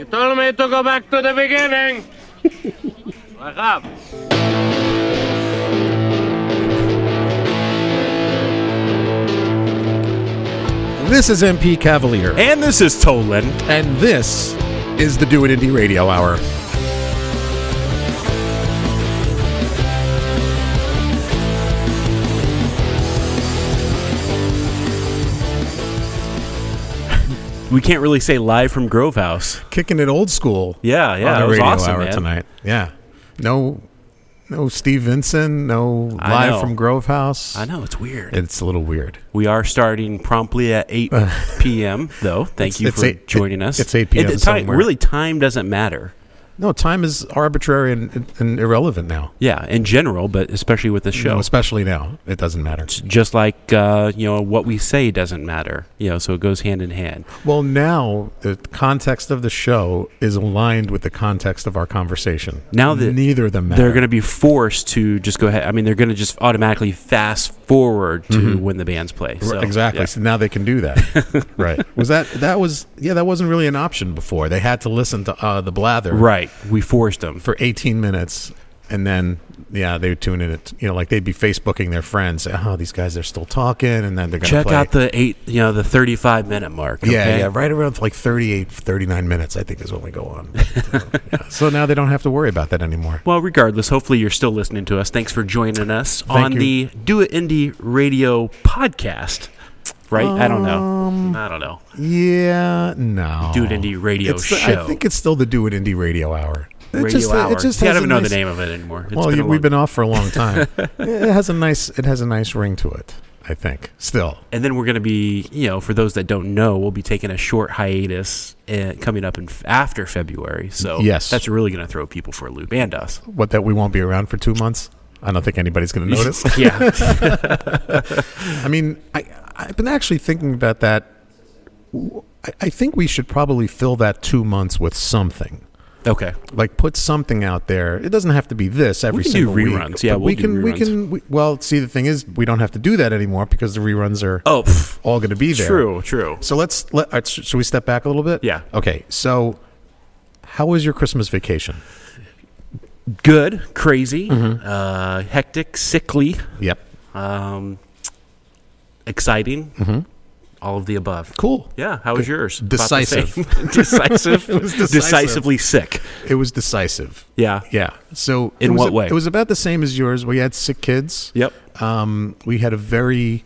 You told me to go back to the beginning. Wake up. This is MP Cavalier, And this is Tolin. and this is the Do It Indy Radio Hour. We can't really say live from Grove House. Kicking it old school. Yeah, yeah, on the was radio awesome, hour man. tonight. Yeah, no, no Steve Vincent, no live from Grove House. I know it's weird. It's a little weird. we are starting promptly at 8 p.m. though. Thank It's- you it's for eight- joining it- us. it's 8 p.m. time, somewhere. really, time doesn't matter. No, time is arbitrary and, and irrelevant now. Yeah, in general, but especially with the show. No, especially now, it doesn't matter. Just like uh, you know what we say doesn't matter. You know, so it goes hand in hand. Well, now the context of the show is aligned with the context of our conversation. Now that neither of them matter. They're going to be forced to just go ahead. I mean, they're going to just automatically fast forward to when the bands play. So, Mm-hmm. exactly. yeah. So now they can do that. right. Was that that was yeah, that wasn't really an option before. They had to listen to uh, the blather Right. We forced them. for 18 minutes and then yeah, they would tune in it, you know, like they'd be facebooking their friends, oh, these guys are still talking and then they're to Check play. out the eight, you know, the thirty-five minute mark. yeah, okay? yeah, right around like 38 39 minutes I think is when we go on. so, yeah. So now they don't have to worry about that anymore. Well, regardless, hopefully you're still listening to us. Thanks for joining us on you. the Do It Indy Radio podcast. Right? I don't Um, know. I don't know. Yeah, no. Do It Indy Radio It's the- Show. I think it's still the Do It Indy Radio Hour. It Radio just, hour. It just See, I don't a know the name of it anymore. It's well, been a you, long- we've been off for a long time. it has a nice. It has a nice ring to it. I think. Still. and then we're going to be, you know, for those that don't know, we'll be taking a short hiatus uh, coming up in f- after February. So Yes. that's really going to throw people for a loop and us. What that we won't be around for two months. I don't think anybody's going to notice. yeah. I mean, I I've been actually thinking about that. I, I think we should probably fill that two months with something. Okay. Like put something out there. It doesn't have to be this every can do single week. Yeah, we'll we do can. We can. We, well, see, the thing is, we don't have to do that anymore because the reruns are Oh, pff, all going to be there. true, true. So let's let. Sh- should we step back a little bit? Yeah. Okay. So, how was your Christmas vacation? Good, crazy, Mm-hmm. uh, hectic, sickly, Yep. um, exciting, all of the above. Cool. Yeah, how was yours? Decisive. decisive. decisive. Decisively sick. It was decisive. Yeah. Yeah. So In what a- way? It was about the same as yours. We had sick kids. Yep. Um, we had a very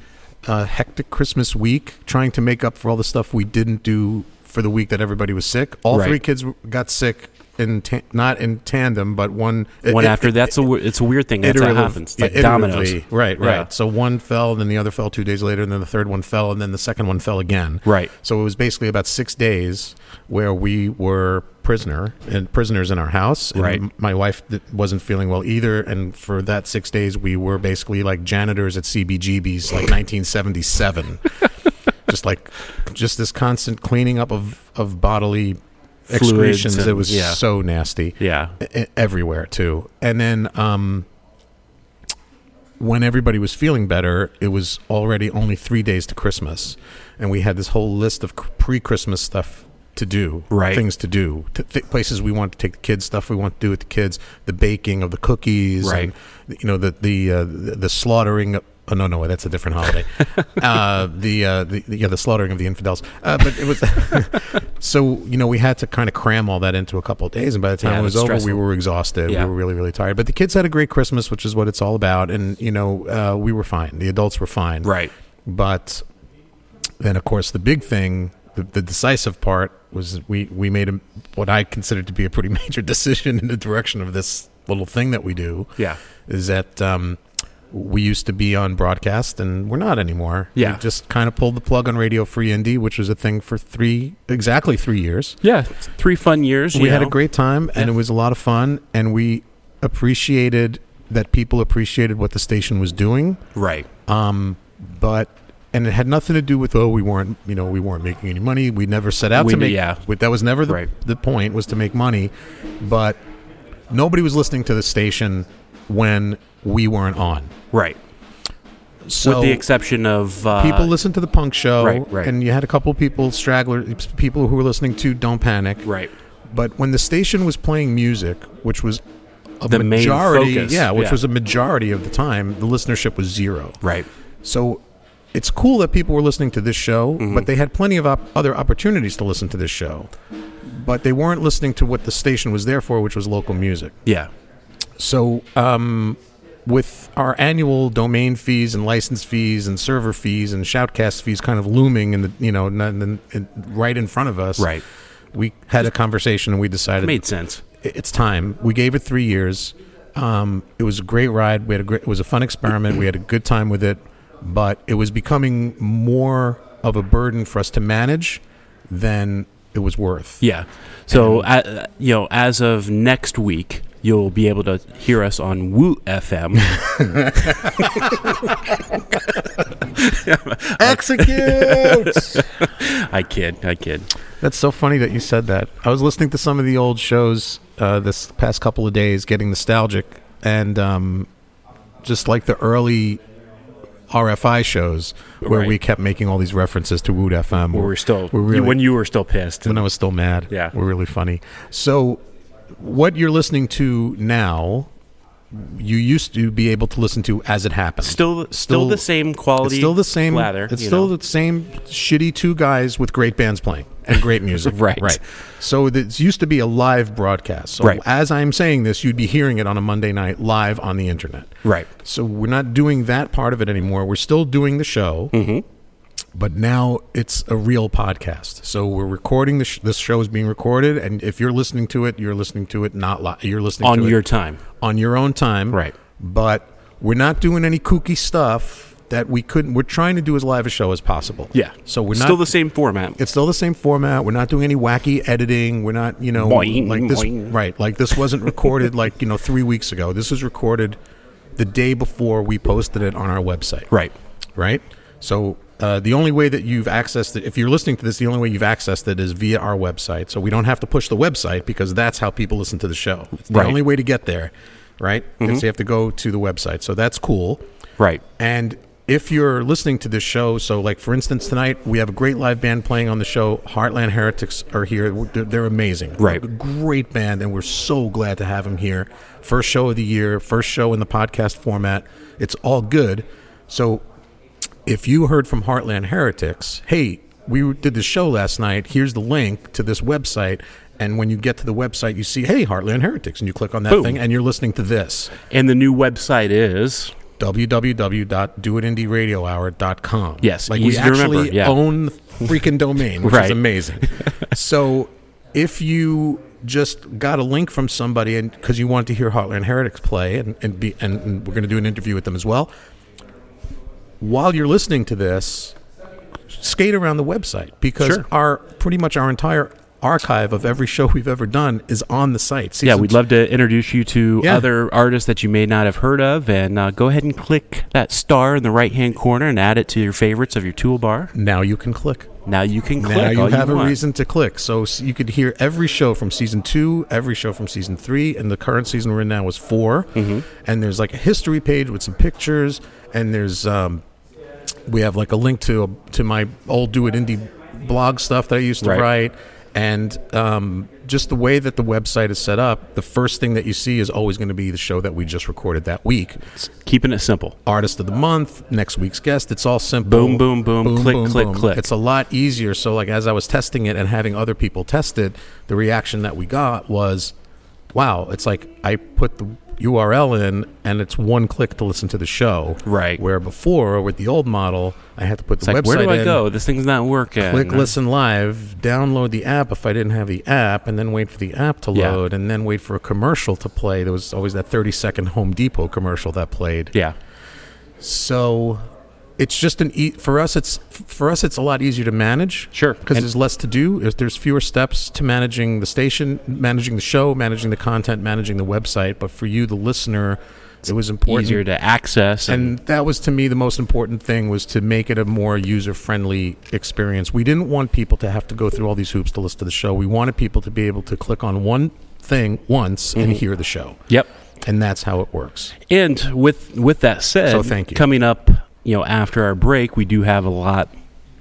uh, hectic Christmas week, trying to make up for all the stuff we didn't do for the week that everybody was sick. All Right. three kids got sick in ta- not in tandem, but one One it- after it- that's a it's a weird thing. That's how it iterative- happens. It's like dominoes. Right, right. Yeah. So one fell, and then the other fell two days later, and then the third one fell, and then the second one fell again. Right. So it was basically about six days where we were prisoner and prisoners in our house. And Right. My wife wasn't feeling well either, and for that six days, we were basically like janitors at CBGB's, like 1977. just like, just this constant cleaning up of of bodily excretions. and- it was yeah. so nasty Yeah. everywhere too. And then um, when everybody was feeling better, it was already only three days to Christmas, and we had this whole list of pre-Christmas stuff to do, Right. Things to do, t- th- places we want to take the kids, stuff we want to do with the kids, the baking of the cookies, Right. And, you know, the the uh, the, the slaughtering. Oh no, no, that's a different holiday. uh, the, uh, the the yeah, the slaughtering of the infidels. Uh, but it was so you know we had to kind of cram all that into a couple of days, and by the time Yeah, it was over, we were exhausted. Yeah. We were really really tired. But the kids had a great Christmas, which is what it's all about, and you know uh, we were fine. The adults were fine. Right. But then, of course, the big thing, the, the decisive part, was we we made a, what I considered to be a pretty major decision in the direction of this little thing that we do. Yeah. Is that um, we used to be on broadcast and we're not anymore. Yeah. We just kind of pulled the plug on Radio Free Indy, which was a thing for three exactly three years. Yeah. Three fun years. We had a great time and Yeah. it was a lot of fun and we appreciated that people appreciated what the station was doing right. um, but and it had nothing to do with oh we weren't you know we weren't making any money. We never set out We to make. yeah. that was never the, Right. the point was to make money, but nobody was listening to the station when we weren't on. Right. So With the exception of uh, people listened to the punk show, right, right. and you had a couple people stragglers, people who were listening to Don't Panic, Right. But when the station was playing music, which was a The majority, yeah, which yeah. was a majority of the time, the listenership was zero. Right. So it's cool that people were listening to this show, Mm-hmm. but they had plenty of op- other opportunities to listen to this show. But they weren't listening to what the station was there for, which was local music. Yeah. So, um, with our annual domain fees and license fees and server fees and shoutcast fees kind of looming in the you know n- n- n- right in front of us, Right. We had a conversation and we decided Made sense. it's time. We gave it three years. Um, it was a great ride. We had a great. It was a fun experiment. We had a good time with it, but it was becoming more of a burden for us to manage than it was worth. Yeah. So, uh, you know, as of next week, you'll be able to hear us on Woo FM. Execute. I kid. I kid. That's so funny that you said that. I was listening to some of the old shows uh, this past couple of days, getting nostalgic, and um, just like the early RFI shows where Right. we kept making all these references to Wood FM. Where we're still, We're really- when you were still pissed. when I was still mad. Yeah. we're really funny. So, what you're listening to now, you used to be able to listen to as it happened. Still, still, Still- the same quality. It's still the same. Lather, it's still know. the same shitty two guys with great bands playing and great music. Right. Right. So this used to be a live broadcast. So Right. as I'm saying this, you'd be hearing it on a Monday night live on the internet. right. So we're not doing that part of it anymore. We're still doing the show, Mm-hmm. but now it's a real podcast. So we're recording the sh- this show is being recorded, and if you're listening to it, you're listening to it not live. You're listening On your time. on your own time, Right. But we're not doing any kooky stuff that we couldn't. We're trying to do as live a show as possible. Yeah. So we're not still the same format. it's still the same format. We're not doing any wacky editing. We're not, you know, Boing, like this. boing. Right, like this wasn't recorded like you know three weeks ago. This was recorded the day before we posted it on our website. Right. Right. So uh, the only way that you've accessed it, if you're listening to this, the only way you've accessed it is via our website. So we don't have to push the website because that's how people listen to the show. It's the Right. only way to get there. Right. Is you have to go to the website. So that's cool. Right. And if you're listening to this show, so like for instance, tonight we have a great live band playing on the show. Heartland Heretics are here. They're, they're amazing. Right. Great band, and we're so glad to have them here. First show of the year, first show in the podcast format. It's all good. So if you heard from Heartland Heretics, hey, we did this show last night. Here's the link to this website. And when you get to the website, you see, hey, Heartland Heretics, and you click on that Boom. thing, and you're listening to this. And the new website is www.doitindyradiohour.com. Yes, like we actually yeah. own the freaking domain, which Right. is amazing. so if you just got a link from somebody and because you want to hear Heartland Heretics play and, and be and, and we're going to do an interview with them as well. While you're listening to this, skate around the website because Sure. our pretty much our entire archive of every show we've ever done is on the site. yeah. We'd love to introduce you to Yeah. other artists that you may not have heard of, and uh, go ahead and click that star in the right hand corner and add it to your favorites of your toolbar. Now you can click. Now you can click. Now you have a want. reason to click. So you could hear every show from season two, every show from season three, and the current season we're in now is 4 Mm-hmm. And there's like a history page with some pictures, and there's um, we have like a link to to my old Do It Indy blog stuff that I used to Right. write, and um, just the way that the website is set up. The first thing that you see is always going to be the show that we just recorded that week. Keeping it simple. Artist of the month, next week's guest. It's all simple. Boom, boom, boom, click, click, click. It's a lot easier. So, like as I was testing it and having other people test it, the reaction that we got was, "Wow!" It's like I put the URL in, and it's one click to listen to the show. Right. Where before, with the old model, I had to put It's the like, website where do I in, go? This thing's not working. click listen live, download the app if I didn't have the app, and then wait for the app to Yeah. load, and then wait for a commercial to play. There was always that 30 second Home Depot commercial that played. Yeah. So it's just an e- for us. It's for us. It's a lot easier to manage. Sure. because there's less to do. There's- There's fewer steps to managing the station, managing the show, managing the content, managing the website. But for you, the listener, it was important. Easier to access. And, And that was to me the most important thing was to make it a more user friendly experience. We didn't want people to have to go through all these hoops to listen to the show. We wanted people to be able to click on one thing once and mm-hmm. hear the show. yep. And that's how it works. And with with that said, So thank you. Coming up, you know, after our break, we do have a lot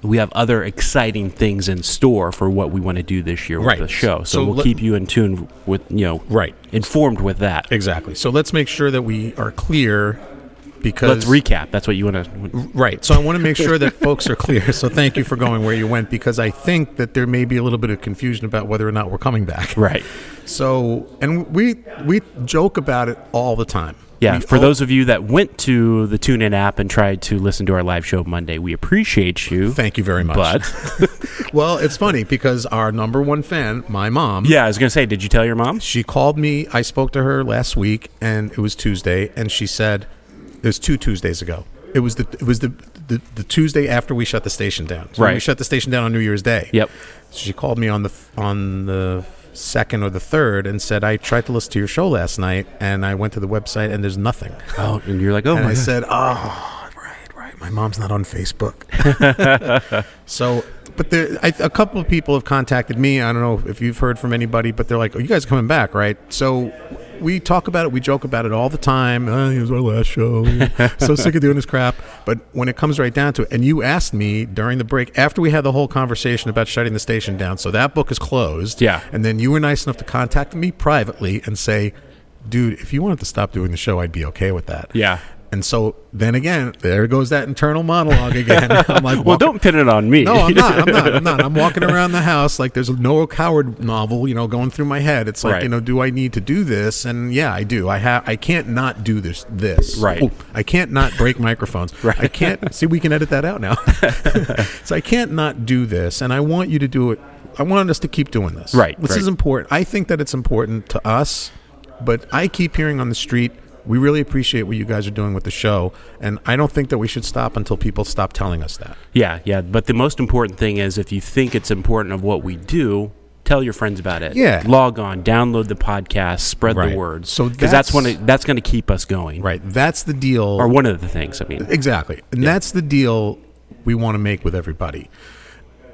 we have other exciting things in store for what we want to do this year Right. with the show. So, So we'll let- keep you in tune with you know Right. informed with that. Exactly. So let's make sure that we are clear because Let's recap. That's what you want to. Right. So I want to make sure that folks are clear. So thank you for going where you went because I think that there may be a little bit of confusion about whether or not we're coming back. Right. So and we we joke about it all the time. Yeah, We for those of you that went to the TuneIn app and tried to listen to our live show Monday, we appreciate you. Thank you very much. But well, it's funny because our number one fan, my mom, yeah, I was gonna say, did you tell your mom? she called me. I spoke to her last week, and it was Tuesday, and she said it was two Tuesdays ago. It was the it was the the, the Tuesday after we shut the station down. So We shut the station down on New Year's Day. Yep. She called me on the on the second or the third and said I tried to listen to your show last night, and I went to the website, and there's nothing. Oh, and you're like, oh And my I God. said, "Oh, right, right. My mom's not on Facebook." so, but there, I, a couple of people have contacted me. I don't know if you've heard from anybody, but they're like, "Oh, you guys are coming back, right?" So. We talk about it, we joke about it all the time. Oh, it was our last show. so sick of doing this crap. But when it comes right down to it, and you asked me during the break after we had the whole conversation about shutting the station down, so that book is closed. Yeah. And then you were nice enough to contact me privately and say, dude, if you wanted to stop doing the show, I'd be okay with that. Yeah. And so then again, there goes that internal monologue again. I'm like, Well, walking- don't pin it on me. No, I'm not. I'm not. I'm not. I'm walking around the house like there's a Noah Coward novel, you know, going through my head. It's like, Right. you know, do I need to do this? And yeah, I do. I have. I can't not do this. This. Right. Oh, I can't not break microphones. Right. I can't. See, we can edit that out now. so I can't not do this, and I want you to do it. I want us to keep doing this. Right, This right. is important. I think that it's important to us, but I keep hearing on the street. We really appreciate what you guys are doing with the show, and I don't think that we should stop until people stop telling us that. Yeah, yeah. But the most important thing is if you think it's important of what we do, tell your friends about it. Yeah. Log on, download the podcast, spread Right. the word. So because that's that's- when that's going to keep us going. Right. That's the deal. Or one of the things. I mean, Exactly. And that's the deal we want to make with everybody.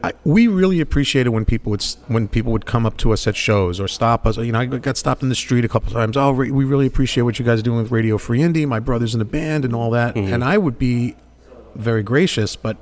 I, we really appreciated when people would when people would come up to us at shows or stop us. You know, I got stopped in the street a couple times. Oh, we really appreciate what you guys are doing with Radio Free Indy. My brother's in the band and all that. Mm-hmm. And I would be very gracious, but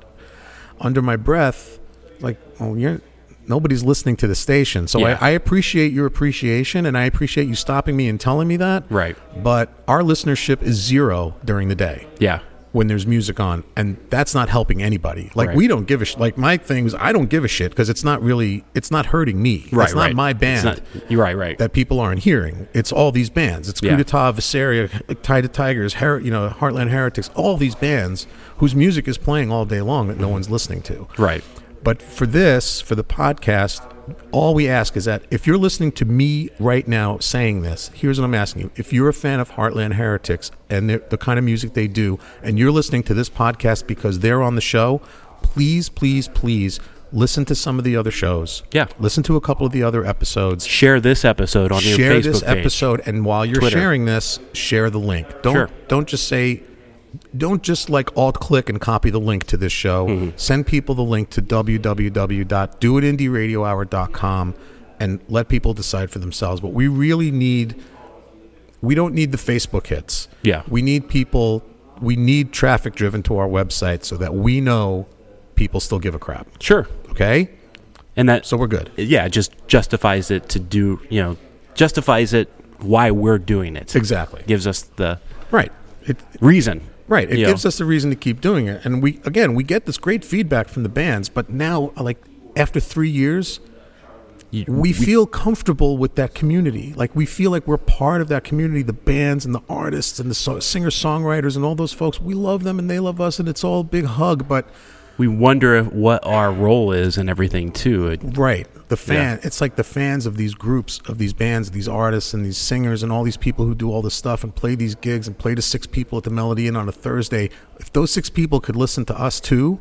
under my breath, like, oh, you're nobody's listening to the station. So Yeah. I, I appreciate your appreciation, and I appreciate you stopping me and telling me that. Right. But our listenership is zero during the day yeah. When there's music on, and that's not helping anybody. Like Right. we don't give a sh- like my things. I don't give a shit because it's not really it's not hurting me. Right. it's not right. my band not- you're right. Right. that people aren't hearing. It's all these bands. It's Yeah. Coup d'etat, Visaria, Tied to Tigers, Her- you know, Heartland Heretics. All these bands whose music is playing all day long that no mm-hmm. one's listening to. right. But for this, for the podcast, all we ask is that if you're listening to me right now saying this, here's what I'm asking you. If you're a fan of Heartland Heretics and the the kind of music they do, and you're listening to this podcast because they're on the show, please, please, please listen to some of the other shows. Yeah. Listen to a couple of the other episodes. Share this episode on your Share Facebook this page. episode, and while you're Twitter. sharing this, share the link. Don't Sure. don't just say don't just like alt click and copy the link to this show. Mm-hmm. Send people the link to www.doitindyradiohour.com and let people decide for themselves. But we really need we don't need the Facebook hits. Yeah. We need people we need traffic driven to our website so that we know people still give a crap. Sure. Okay? And that So we're good. yeah, it just justifies it to do. You know, justifies it why we're doing it. Exactly. Gives us the Right. It, reason. Right. It you gives know. us the reason to keep doing it. And we again we get this great feedback from the bands, but now like after three years, You- we feel comfortable with that community. Like we feel like we're part of that community, the bands and the artists and the so- singer songwriters and all those folks. We love them and they love us and it's all a big hug, but we wonder if- what our role is and everything too. It, Right. The fan it's like the fans of these groups, of these bands, these artists and these singers and all these people who do all this stuff and play these gigs and play to six people at the Melody Inn on a Thursday. If those six people could listen to us too,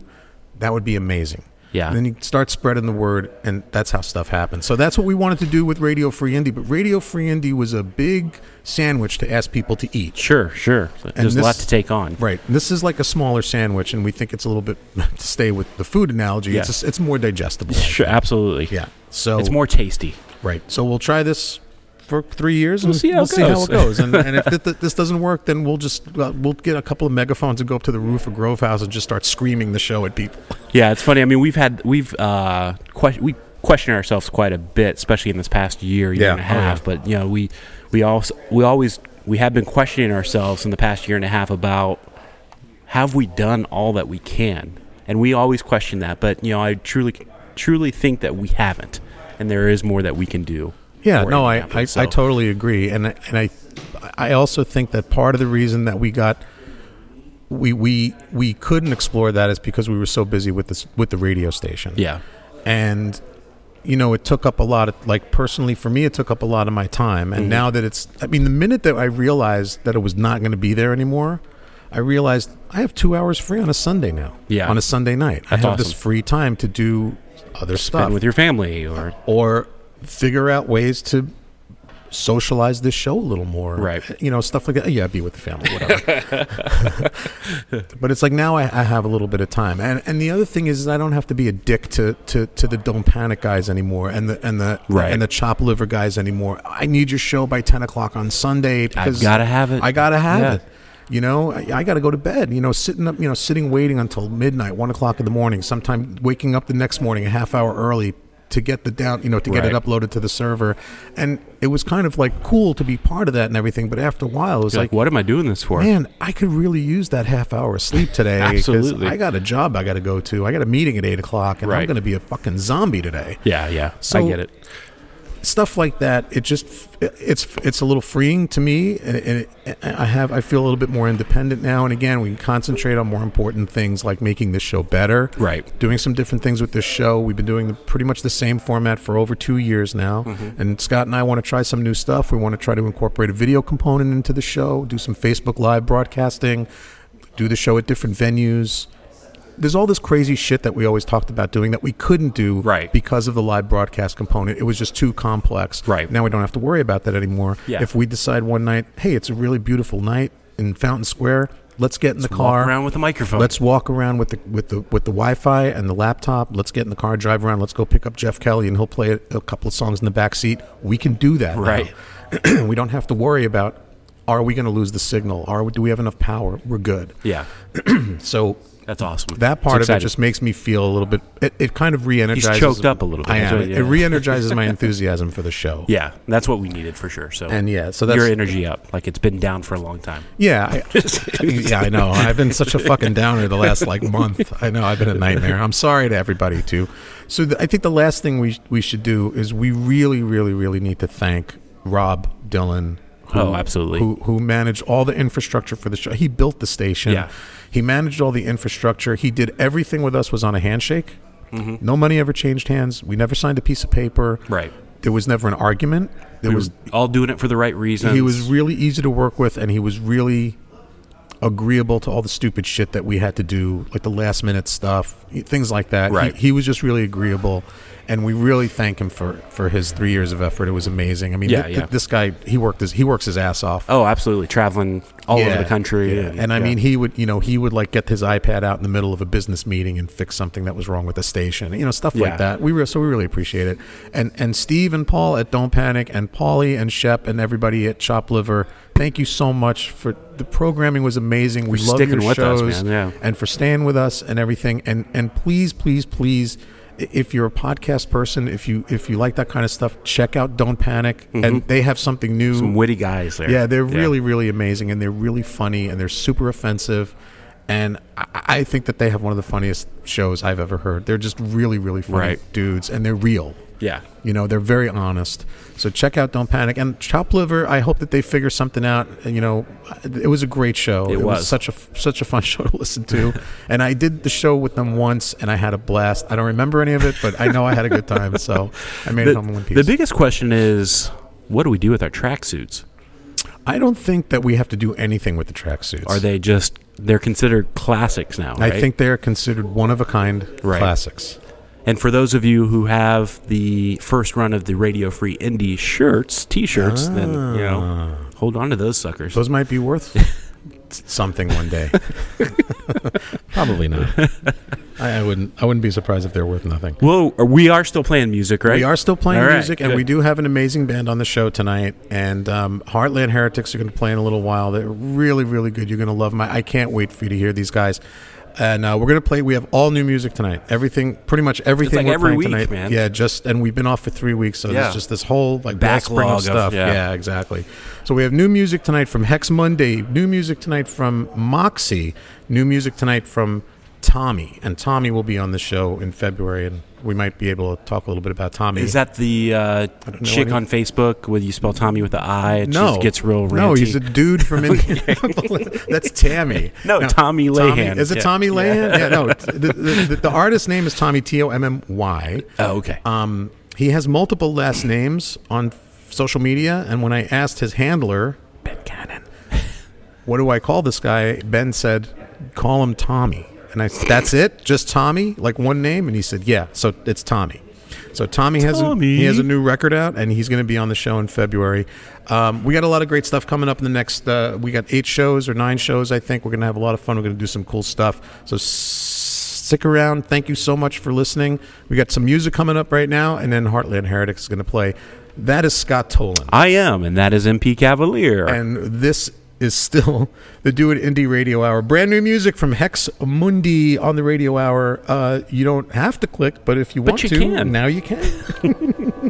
that would be amazing. Yeah. And then you start spreading the word and that's how stuff happens. So that's what we wanted to do with Radio Free Indy, but Radio Free Indy was a big sandwich to ask people to eat. sure, sure. There's a lot to take on. Right. This is like a smaller sandwich and we think it's a little bit to stay with the food analogy. Yeah. It's it's more digestible. Sure, absolutely. Yeah. So It's more tasty. Right. So we'll try this for three years and We'll see how it see how goes. it goes. And, and if th- th- this doesn't work, then we'll just uh, we'll get a couple of megaphones and go up to the roof of Grove House and just start screaming the show at people. Yeah, it's funny. I mean, we've had we've uh, que- we question ourselves quite a bit, especially in this past year, year Yeah. and a Oh, yeah. half. But you know, we we also we always we have been questioning ourselves in the past year and a half about have we done all that we can, and we always question that. But you know, I truly truly think that we haven't, and there is more that we can do. Yeah, no, I. I, I totally agree, and I- and I I also think that part of the reason that we got we we we couldn't explore that is because we were so busy with this with the radio station. Yeah, and you know it took up a lot of like personally for me it took up a lot of my time Mm-hmm. and now that it's i mean the minute that i realized that it was not going to be there anymore i realized i have two hours free on a sunday now Yeah. on a sunday night i That's have this free time to do other stuff with your family or or figure out ways to socialize this show a little more Right. you know stuff like that yeah be with the family whatever but it's like now I, I have a little bit of time and and the other thing is, is i don't have to be a dick to to, to the don't panic guys anymore and the and the Right. and the chop liver guys anymore i need your show by 10 o'clock on sunday because I gotta have it. i gotta have Yeah. it you know, I, I got to go to bed. You know, sitting up, you know, sitting waiting until midnight, one o'clock in the morning. Sometime waking up the next morning a half hour early to get the down, you know, to get it uploaded to the server. And it was kind of like cool to be part of that and everything. But after a while, it was like, like, what am I doing this for? man, I could really use that half hour of sleep today. Absolutely. I got a job I got to go to. I got a meeting at eight o'clock, and I'm going to be a fucking zombie today Yeah, yeah, So- I get it. Stuff like that it just it's it's a little freeing to me and, it, i have i feel a little bit more independent now and again we can concentrate on more important things like making this show better. Right. doing some different things with this show. We've been doing the, pretty much the same format for over two years now. Mm-hmm. And scott and i want to try some new stuff. We want to try to incorporate a video component into the show do some facebook live broadcasting do the show at different venues there's all this crazy shit that we always talked about doing that we couldn't do Right. because of the live broadcast component. It was just too complex. Right. Now we don't have to worry about that anymore. Yeah. If we decide one night, hey, it's a really beautiful night in Fountain Square, let's get in the Walk car. around with a microphone. Let's walk around with the with the with the Wi-Fi and the laptop. Let's get in the car, drive around. Let's go pick up Jeff Kelly, and he'll play a, couple of songs in the back seat. We can do that. Right. we don't have to worry about are we going to lose the signal? Are we, do we have enough power? We're good. yeah, So that's awesome. that part It's of it just makes me feel a little bit. It, it kind of re-energizes. choked up a little bit. I am. what- It yeah. re-energizes my enthusiasm for the show. yeah, that's what we needed for sure. So And yeah, so that's your energy up, like it's been down for a long time. yeah, I, yeah. I know. I've been such a fucking downer the last like month. I know. I've been a nightmare. I'm sorry to everybody too. So the, I think the last thing we we should do is we really, really, really need to thank Rob Dylan. Who, Oh, absolutely. Who who managed all the infrastructure for the show? He built the station. Yeah. He managed all the infrastructure. He did everything with us was on a handshake. Mm-hmm. No money ever changed hands. We never signed a piece of paper. Right. There was never an argument. There We was were all doing it for the right reasons. he was really easy to work with, and he was really agreeable to all the stupid shit that we had to do, like the last minute stuff, things like that. He- Right. He, was just really agreeable, and we really thank him for for his three years of effort. It was amazing. I mean, Yeah, th- yeah. th- this guy he worked his he works his ass off. oh, absolutely, traveling all over the country. yeah. And, I yeah. mean, he would, you know, he would like get his iPad out in the middle of a business meeting and fix something that was wrong with the station, you know, stuff Yeah. like that. We were so we really appreciate it. And and Steve and Paul at Don't Panic and Paulie and Shep and everybody at Chop Liver, thank you so much for the programming was amazing. We love sticking your with us, shows man, yeah. and for staying with us and everything. And and please, please, please. If you're a podcast person, if you if you like that kind of stuff, check out Don't Panic, and they have something new. Mm-hmm. some witty guys there. Yeah, they're really, really amazing, and they're really funny, and they're super offensive. And I, I think that they have one of the funniest shows I've ever heard. They're just really, really funny Right. dudes, and they're real. Yeah. You know, they're very honest. So check out Don't Panic and Chop Liver. I hope that they figure something out. You know, it was a great show. It was. such a such a fun show to listen to. and I did the show with them once, and I had a blast. I don't remember any of it, but I know I had a good time. So I made it home in one The, piece. the biggest question is, what do we do with our tracksuits? I don't think that we have to do anything with the tracksuits. Are they just they're considered classics now? I think they're considered one of a kind Right. classics. And for those of you who have the first run of the Radio Free Indy shirts, T-shirts, then you know, hold on to those suckers. Those might be worth something one day. Probably not. I, I wouldn't. I wouldn't be surprised if they're worth nothing. Well, we are still playing music, right? We are still playing right, music, and we do have an amazing band on the show tonight. And um, Heartland Heretics are going to play in a little while. They're really, really good. You're going to love them. I, I can't wait for you to hear these guys. And uh, we're going to play. We have all new music tonight. Everything, pretty much everything like we're every playing week, tonight. man. Yeah, just and we've been off for three weeks, so Yeah. there's just this whole like Backlog of- of stuff. yeah. yeah, exactly. So we have new music tonight from Hex Mundi. New music tonight from Moxxie. New music tonight from Tommy, and Tommy will be on the show in February, and we might be able to talk a little bit about Tommy. Is that the uh, chick on Facebook where you spell Tommy with the I? No, she gets real ranty. No, he's a dude from Indianapolis. That's Tammy. No, Tommy Lahan. Is it Yeah. Tommy Lahan? Yeah, no. The, the, the, the artist name is Tommy T O M M Y. oh, okay. Um, he has multiple last names on social media, and when I asked his handler, Ben Cannon, what do I call this guy? Ben said, call him Tommy. And I said, that's it? Just Tommy? Like one name? And he said, yeah. So it's Tommy. So Tommy has a, he has a new record out, and he's going to be on the show in February. Um, we got a lot of great stuff coming up in the next. Uh, we got eight shows or nine shows, I think. We're going to have a lot of fun. We're going to do some cool stuff. So s- stick around. Thank you so much for listening. We got some music coming up right now, and then Heartland Heretics is going to play. That is Scott Tolin. I am, and that is MP Cavalier. And this is still the Do It Indy Radio Hour. Brand new music from Hex Mundi on the Radio Hour. Uh, you don't have to click, but if you But want you to, can. now you can.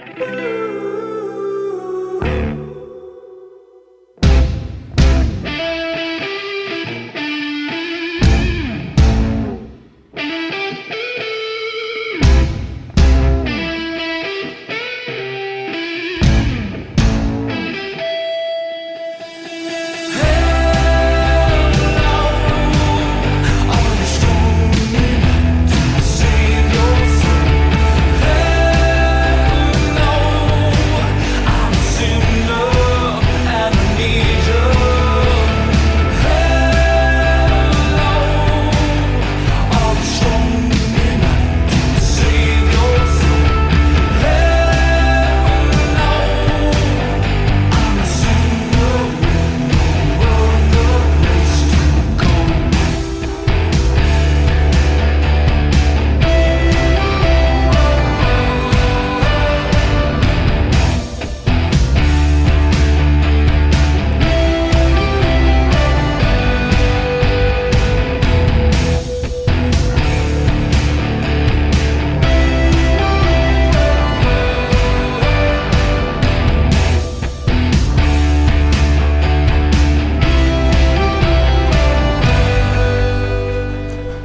Are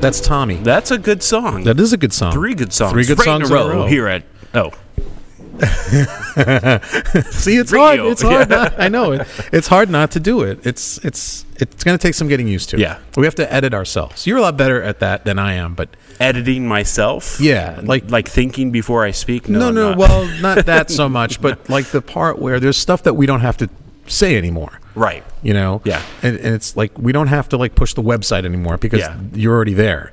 That's Tommy. That's a good song. That is a good song. Three good songs. Three good right songs in a row, here at oh See, it's Radio. hard. It's hard. Not, I know it. It's hard not to do it. It's it's it's going to take some getting used to. Yeah. we have to edit ourselves. You're a lot better at that than I am, but editing myself. Yeah, like- like thinking before I speak. No, no, no. Well, not that so much, but like the part where there's stuff that we don't have to say anymore. right. You know. Yeah. And, and it's like we don't have to like push the website anymore because Yeah. you're already there.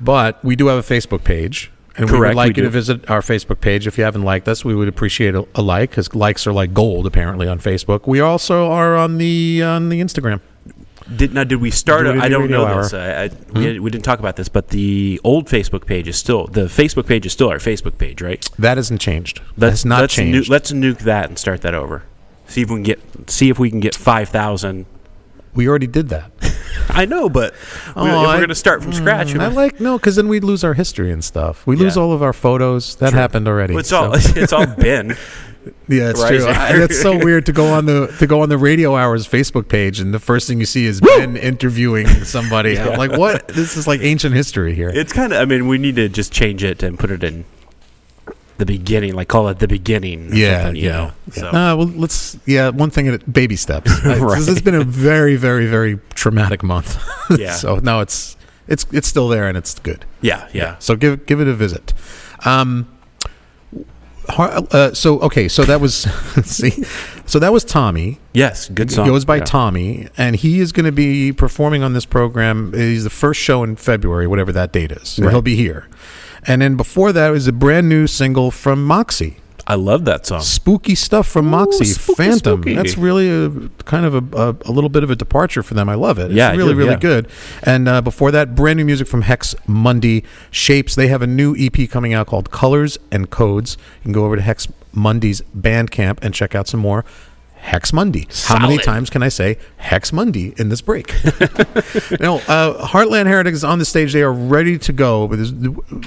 But we do have a Facebook page. And we would like we you to visit our Facebook page. If you haven't liked us, we would appreciate a, a like because likes are like gold apparently on Facebook. We also are on the on the Instagram. Did now? Did we start? Do it I don't know Hour. this. I, I, hmm? we, we didn't talk about this, but the old Facebook page is still the Facebook page is still our Facebook page, right? That hasn't changed. Let's That's not let's nu- changed. let's nuke that and start that over. See if we can get see if we can get five thousand. we already did that. I know, but Oh, we, if we're going to start from scratch, Mm, I like no, because then we'd lose our history and stuff. We lose all of our photos. That happened already. it's all it's all been. Yeah, it's Right. true. That's so weird to go on the to go on the Radio Hours Facebook page and the first thing you see is Ben interviewing somebody. I'm like, what? This is like ancient history here. It's kind of. I mean, we need to just change it and put it in the beginning, like call it the beginning. or yeah, something, you yeah. know. So Uh, well, let's. Yeah, one thing at baby steps. Right. This has been a very, very, very traumatic month. Yeah. so no, it's it's it's still there and it's good. yeah, yeah. So give give it a visit. Um, uh, so okay, so that was see, so that was Tommy. Yes, good song. He goes by Yeah. Tommy, and he is going to be performing on this program. He's the first show in February, whatever that date is. Right. He'll be here. And then before that was a brand new single from Moxxie. I love that song. Spooky stuff from Moxxie, spooky, Phantom. spooky. That's really a kind of a, a, a little bit of a departure for them. I love it. Yeah, it's I really do, really yeah. good. And uh, before that, brand new music from Hex Mundi Shapes. They have a new EP coming out called Colors and Codes. You can go over to Hex Mundi's Bandcamp and check out some more. Hex Mundi. How many times can I say Hex Mundi in this break? no, uh, Heartland Heretics is on the stage. They are ready to go. But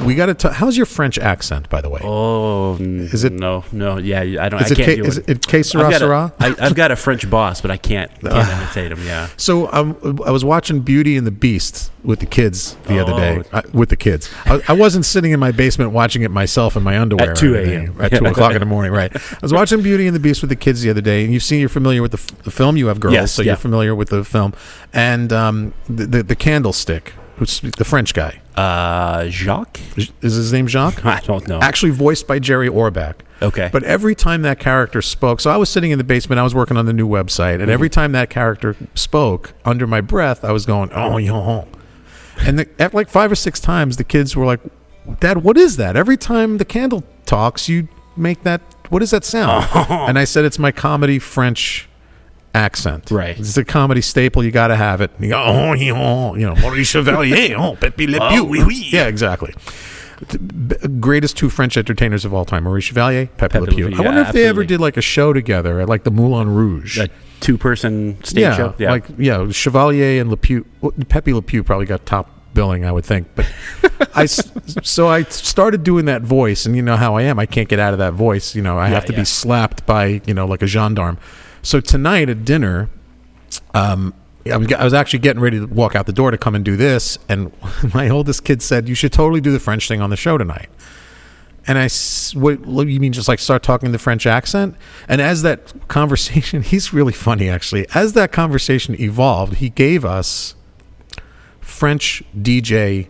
we got to. How's your French accent, by the way? Oh, is it- no, no, yeah, I don't. Is I it can't K- do is it. it K I've Sera got, Sera? a, I, I've got a French boss, but I can't can't imitate him. Yeah. So um, I was watching Beauty and the Beast with the kids the other day. Oh. Uh, with the kids, I, I wasn't sitting in my basement watching it myself in my underwear At 2 a.m.. At two o'clock in the morning, right? I was watching Beauty and the Beast with the kids the other day, and you've seen you're familiar with the, the film. You have girls, Yes, so yeah. you're familiar with the film, and um, the, the the candlestick. Who's the French guy? Uh, Jacques? Is his name Jacques? I don't know. Actually, voiced by Jerry Orbach. Okay. But every time that character spoke, so I was sitting in the basement, I was working on the new website, and every time that character spoke, under my breath, I was going, oh, yo. And the, at like five or six times, the kids were like, Dad, what is that? Every time the candle talks, you make that, what does that sound? Oh. And I said, it's my comedy French accent. Right. It's a comedy staple. You got to have it. You go, oh, oh you know, Maurice Chevalier, oh, Pepe Le oh, Pew. oui, oui. Yeah, exactly. B- greatest two French entertainers of all time, Maurice Chevalier, Pepe, Pepe Le Le Pew. Pew, I wonder yeah, if they ever did like a show together at like the Moulin Rouge. a two person stage yeah, show. Yeah. like yeah, Chevalier and Le Pew. Pepe Le Pew probably got top billing, I would think. But I so I started doing that voice, and you know how I am. I can't get out of that voice. You know, I have to yeah. be slapped by you know like a gendarme. So tonight at dinner, um, I was, I was actually getting ready to walk out the door to come and do this, and my oldest kid said, "You should totally do the French thing on the show tonight." And I, what, what you mean, just like start talking the French accent? And as that conversation, he's really funny actually. As that conversation evolved, he gave us French DJ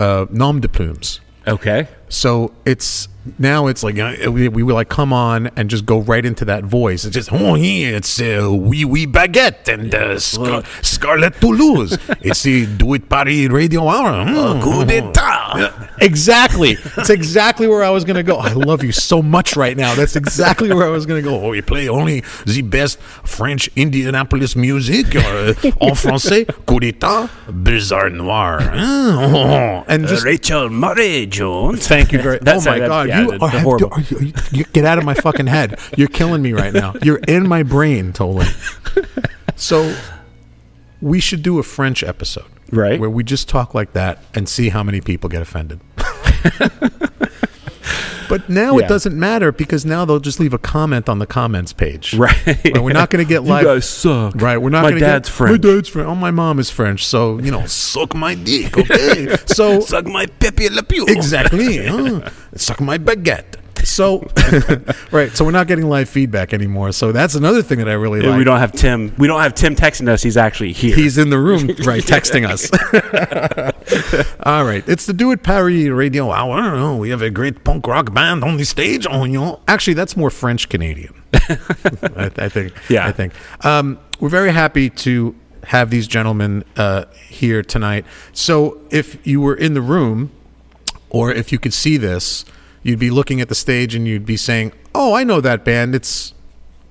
uh, nom de plumes. okay. So it's now it's like uh, we, we were like come on and just go right into that voice. It's just oh yeah, it's uh, wee wee baguette and uh, Scar- Scarlett Toulouse. it's the Do It Paris Radio Hour. Mm. coup d'état. Yeah, Exactly. It's exactly where I was gonna go. I love you so much right now. That's exactly where I was gonna go. Oh, you play only the best French Indianapolis music uh, en français. Coup d'état, bizarre noir. Mm. And just Rachel Murray Jones. Thank you very. oh my that- God, yeah, you are, have- horrible. are you, are you- you- get out of my fucking head. You're killing me right now. You're in my brain, totally. So, we should do a French episode, Right. Where we just talk like that and see how many people get offended. but now Yeah. it doesn't matter because now they'll just leave a comment on the comments page. Right. Right, we're not going to get live. You guys suck. Right, we're not My going to dad's get, French. My dad's French. Oh, my mom is French. So you know, suck my dick, okay? So Suck my Pepe Le Pew. Exactly. huh? Suck my baguette. So, right. So we're not getting live feedback anymore. So that's another thing that I really like. We don't have Tim. We don't have Tim texting us. He's actually here. He's in the room, right, texting us. All right. It's the Do It Paris Radio Hour. Oh, we have a great punk rock band on the stage. Oh, you know. Actually, that's more French Canadian. I, I think. Yeah. I think. Um, we're very happy to have these gentlemen uh, here tonight. So if you were in the room, or if you could see this, you'd be looking at the stage and you'd be saying, "Oh, I know that band. It's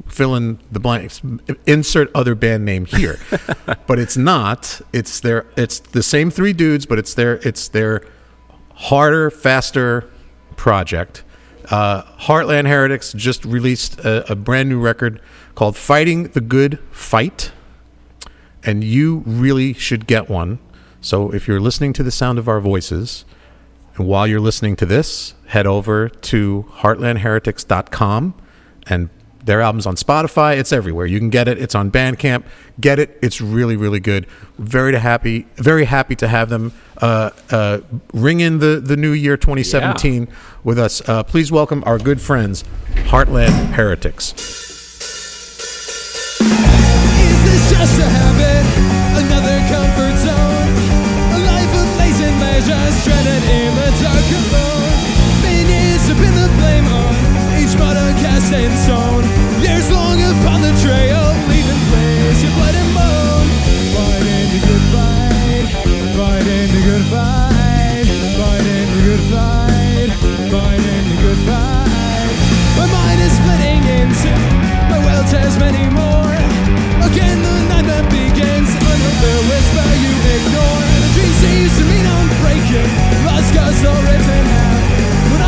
fill in the blanks. Insert other band name here." but it's not. It's their. It's the same three dudes, but it's their. It's their harder, faster project. Uh, Heartland Heretics just released a, a brand new record called "Fighting the Good Fight." and you really should get one. So if you're listening to the sound of our voices, and while you're listening to this, head over to heartlandheretics.com and their album's on Spotify. It's everywhere. You can get it. It's on Bandcamp. Get it. It's really, really good. Very happy, very happy to have them uh, uh, ring in the, the new year 2017 with us. Uh, please welcome our good friends, Heartland Heretics. Is this just a habit? Another comfort pin the blame on each mother cast and stone. Years long upon the trail, leaving place your blood and bone. Fight in the good fight, fight in the good fight, fight in the good fight, fight in the good fight. My mind is splitting in two. my will tears many more. Again, the nightmare begins. Another whisper you ignore. The dream seems to mean I'm breaking. Lost cause no written out.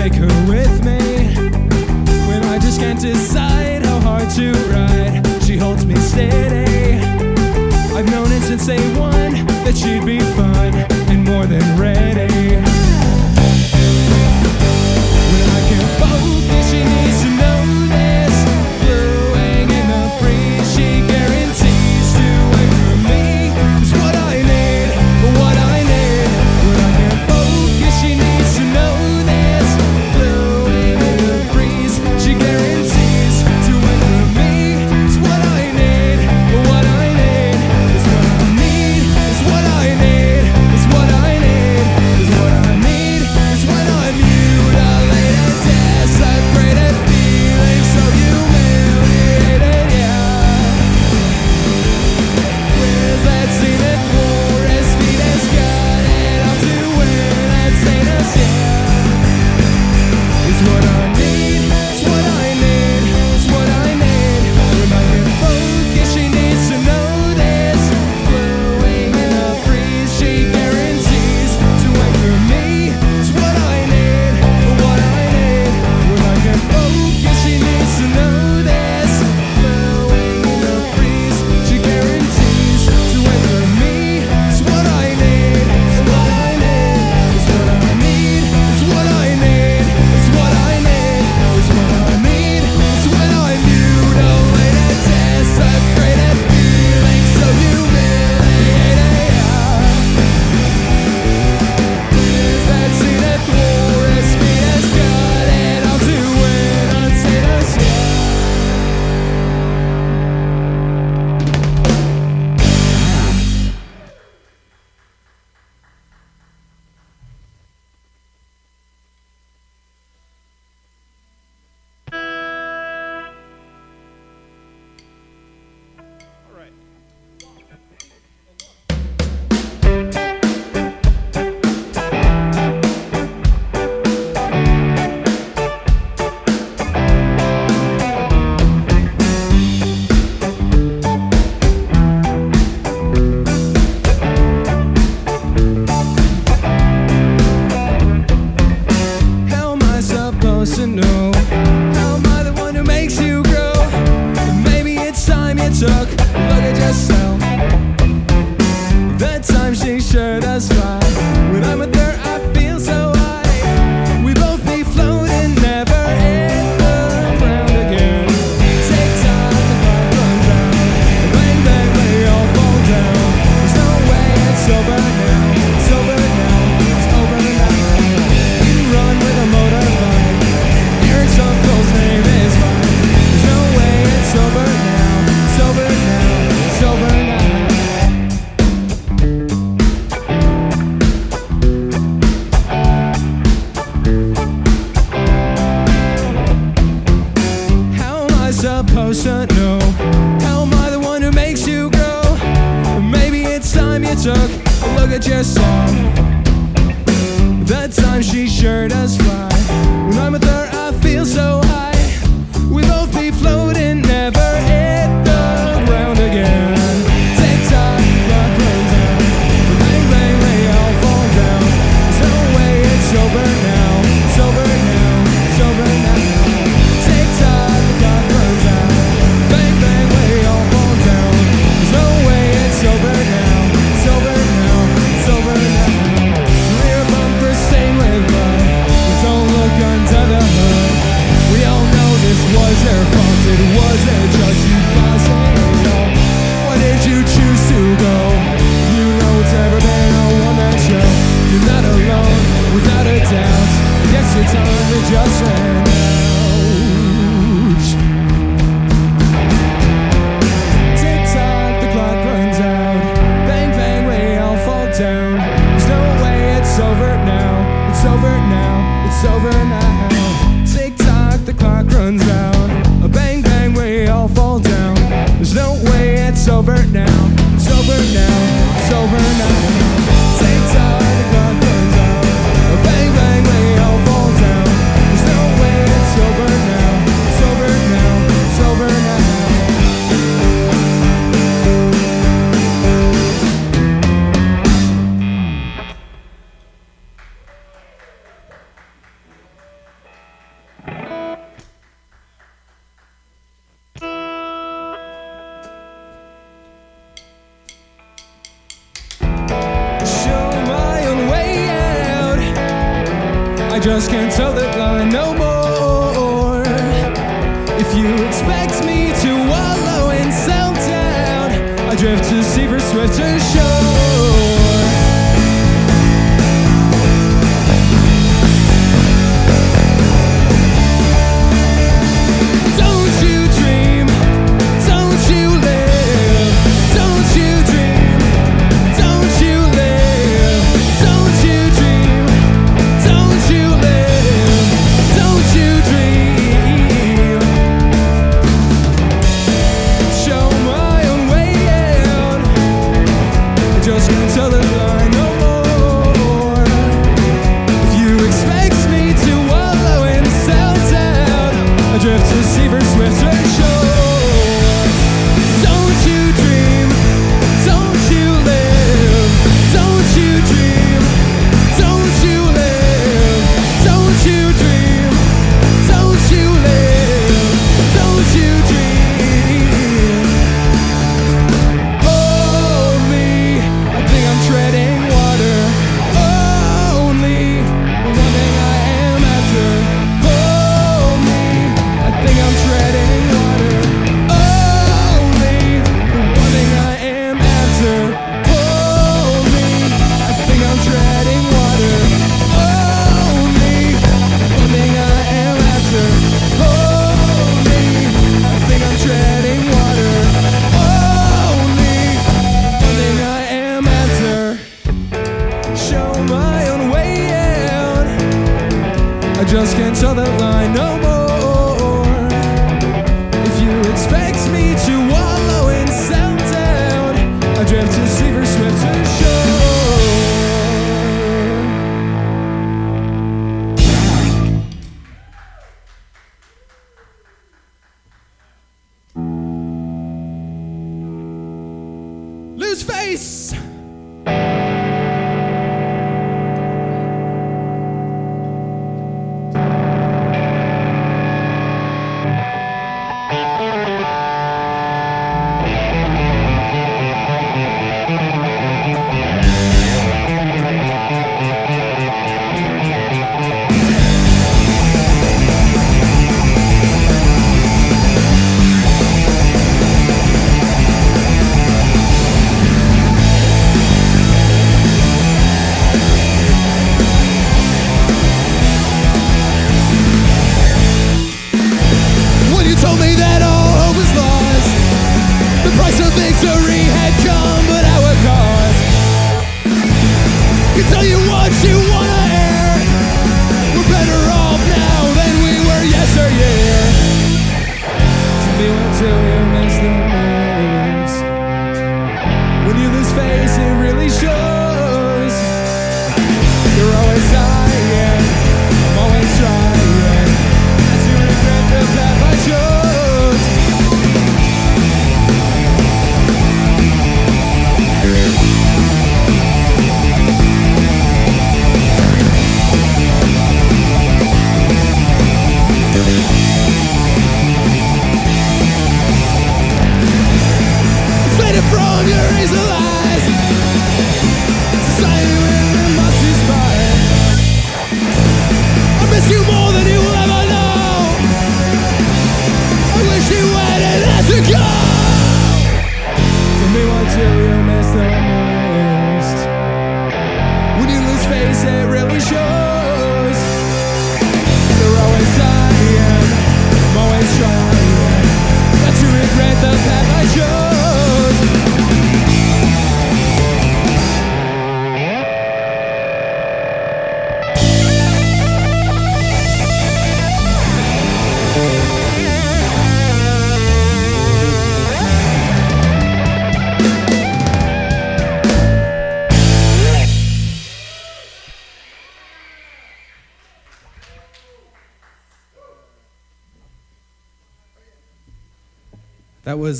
take her with me when I just can't decide how hard to ride. She holds me steady. I've known it since day one that she'd be fun and more than ready.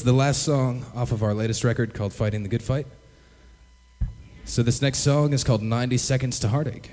the last song off of our latest record called Fighting the Good Fight. So this next song is called 90 Seconds to Heartache.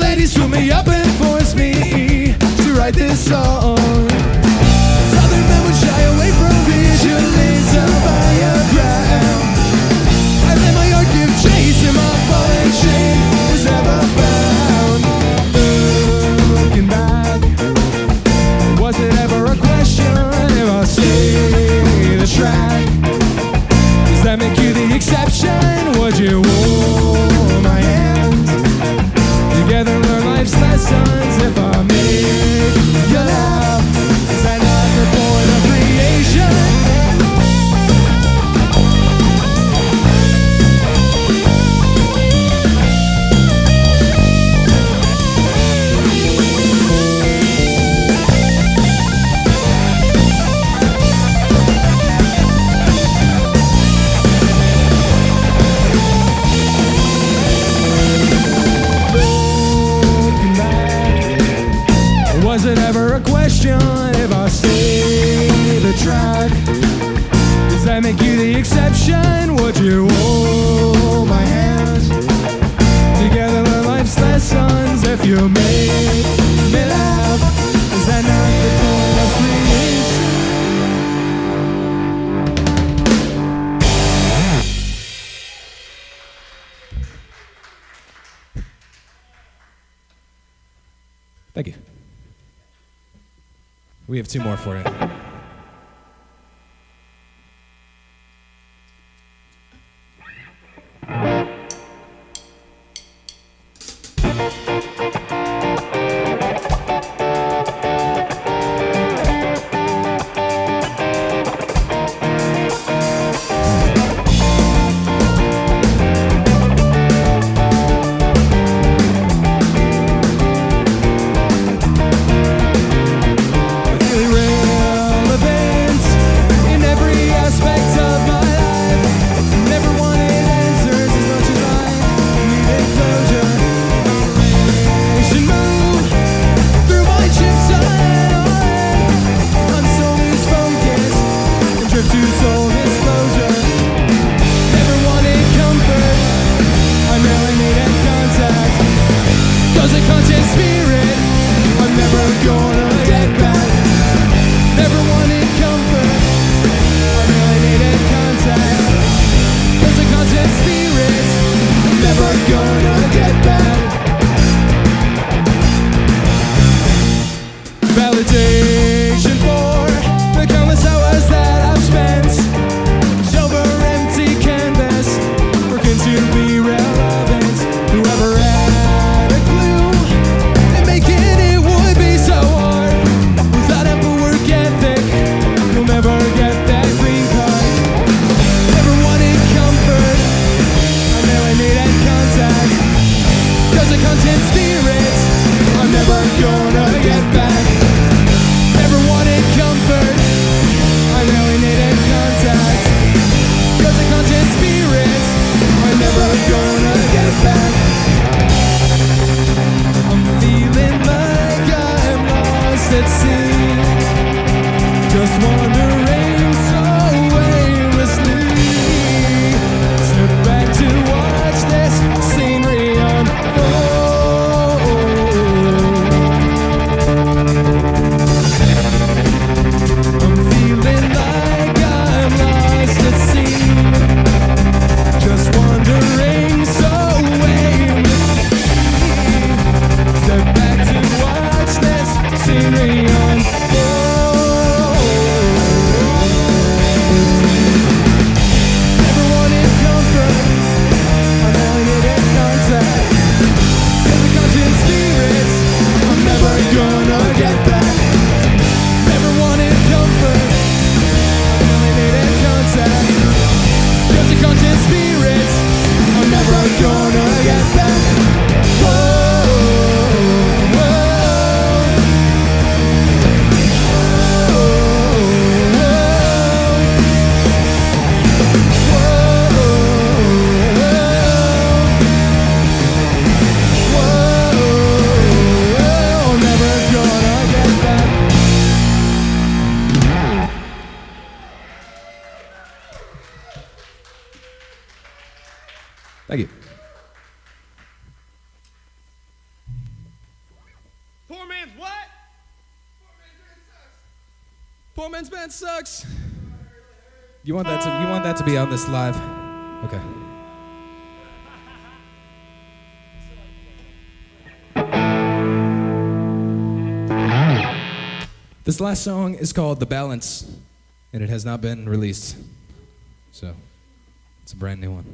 ladies threw me up and force me to write this song. last song is called The Balance, and it has not been released. So it's a brand new one.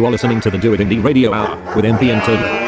You are listening to the Do It Indy Radio Hour with MP and Tolin.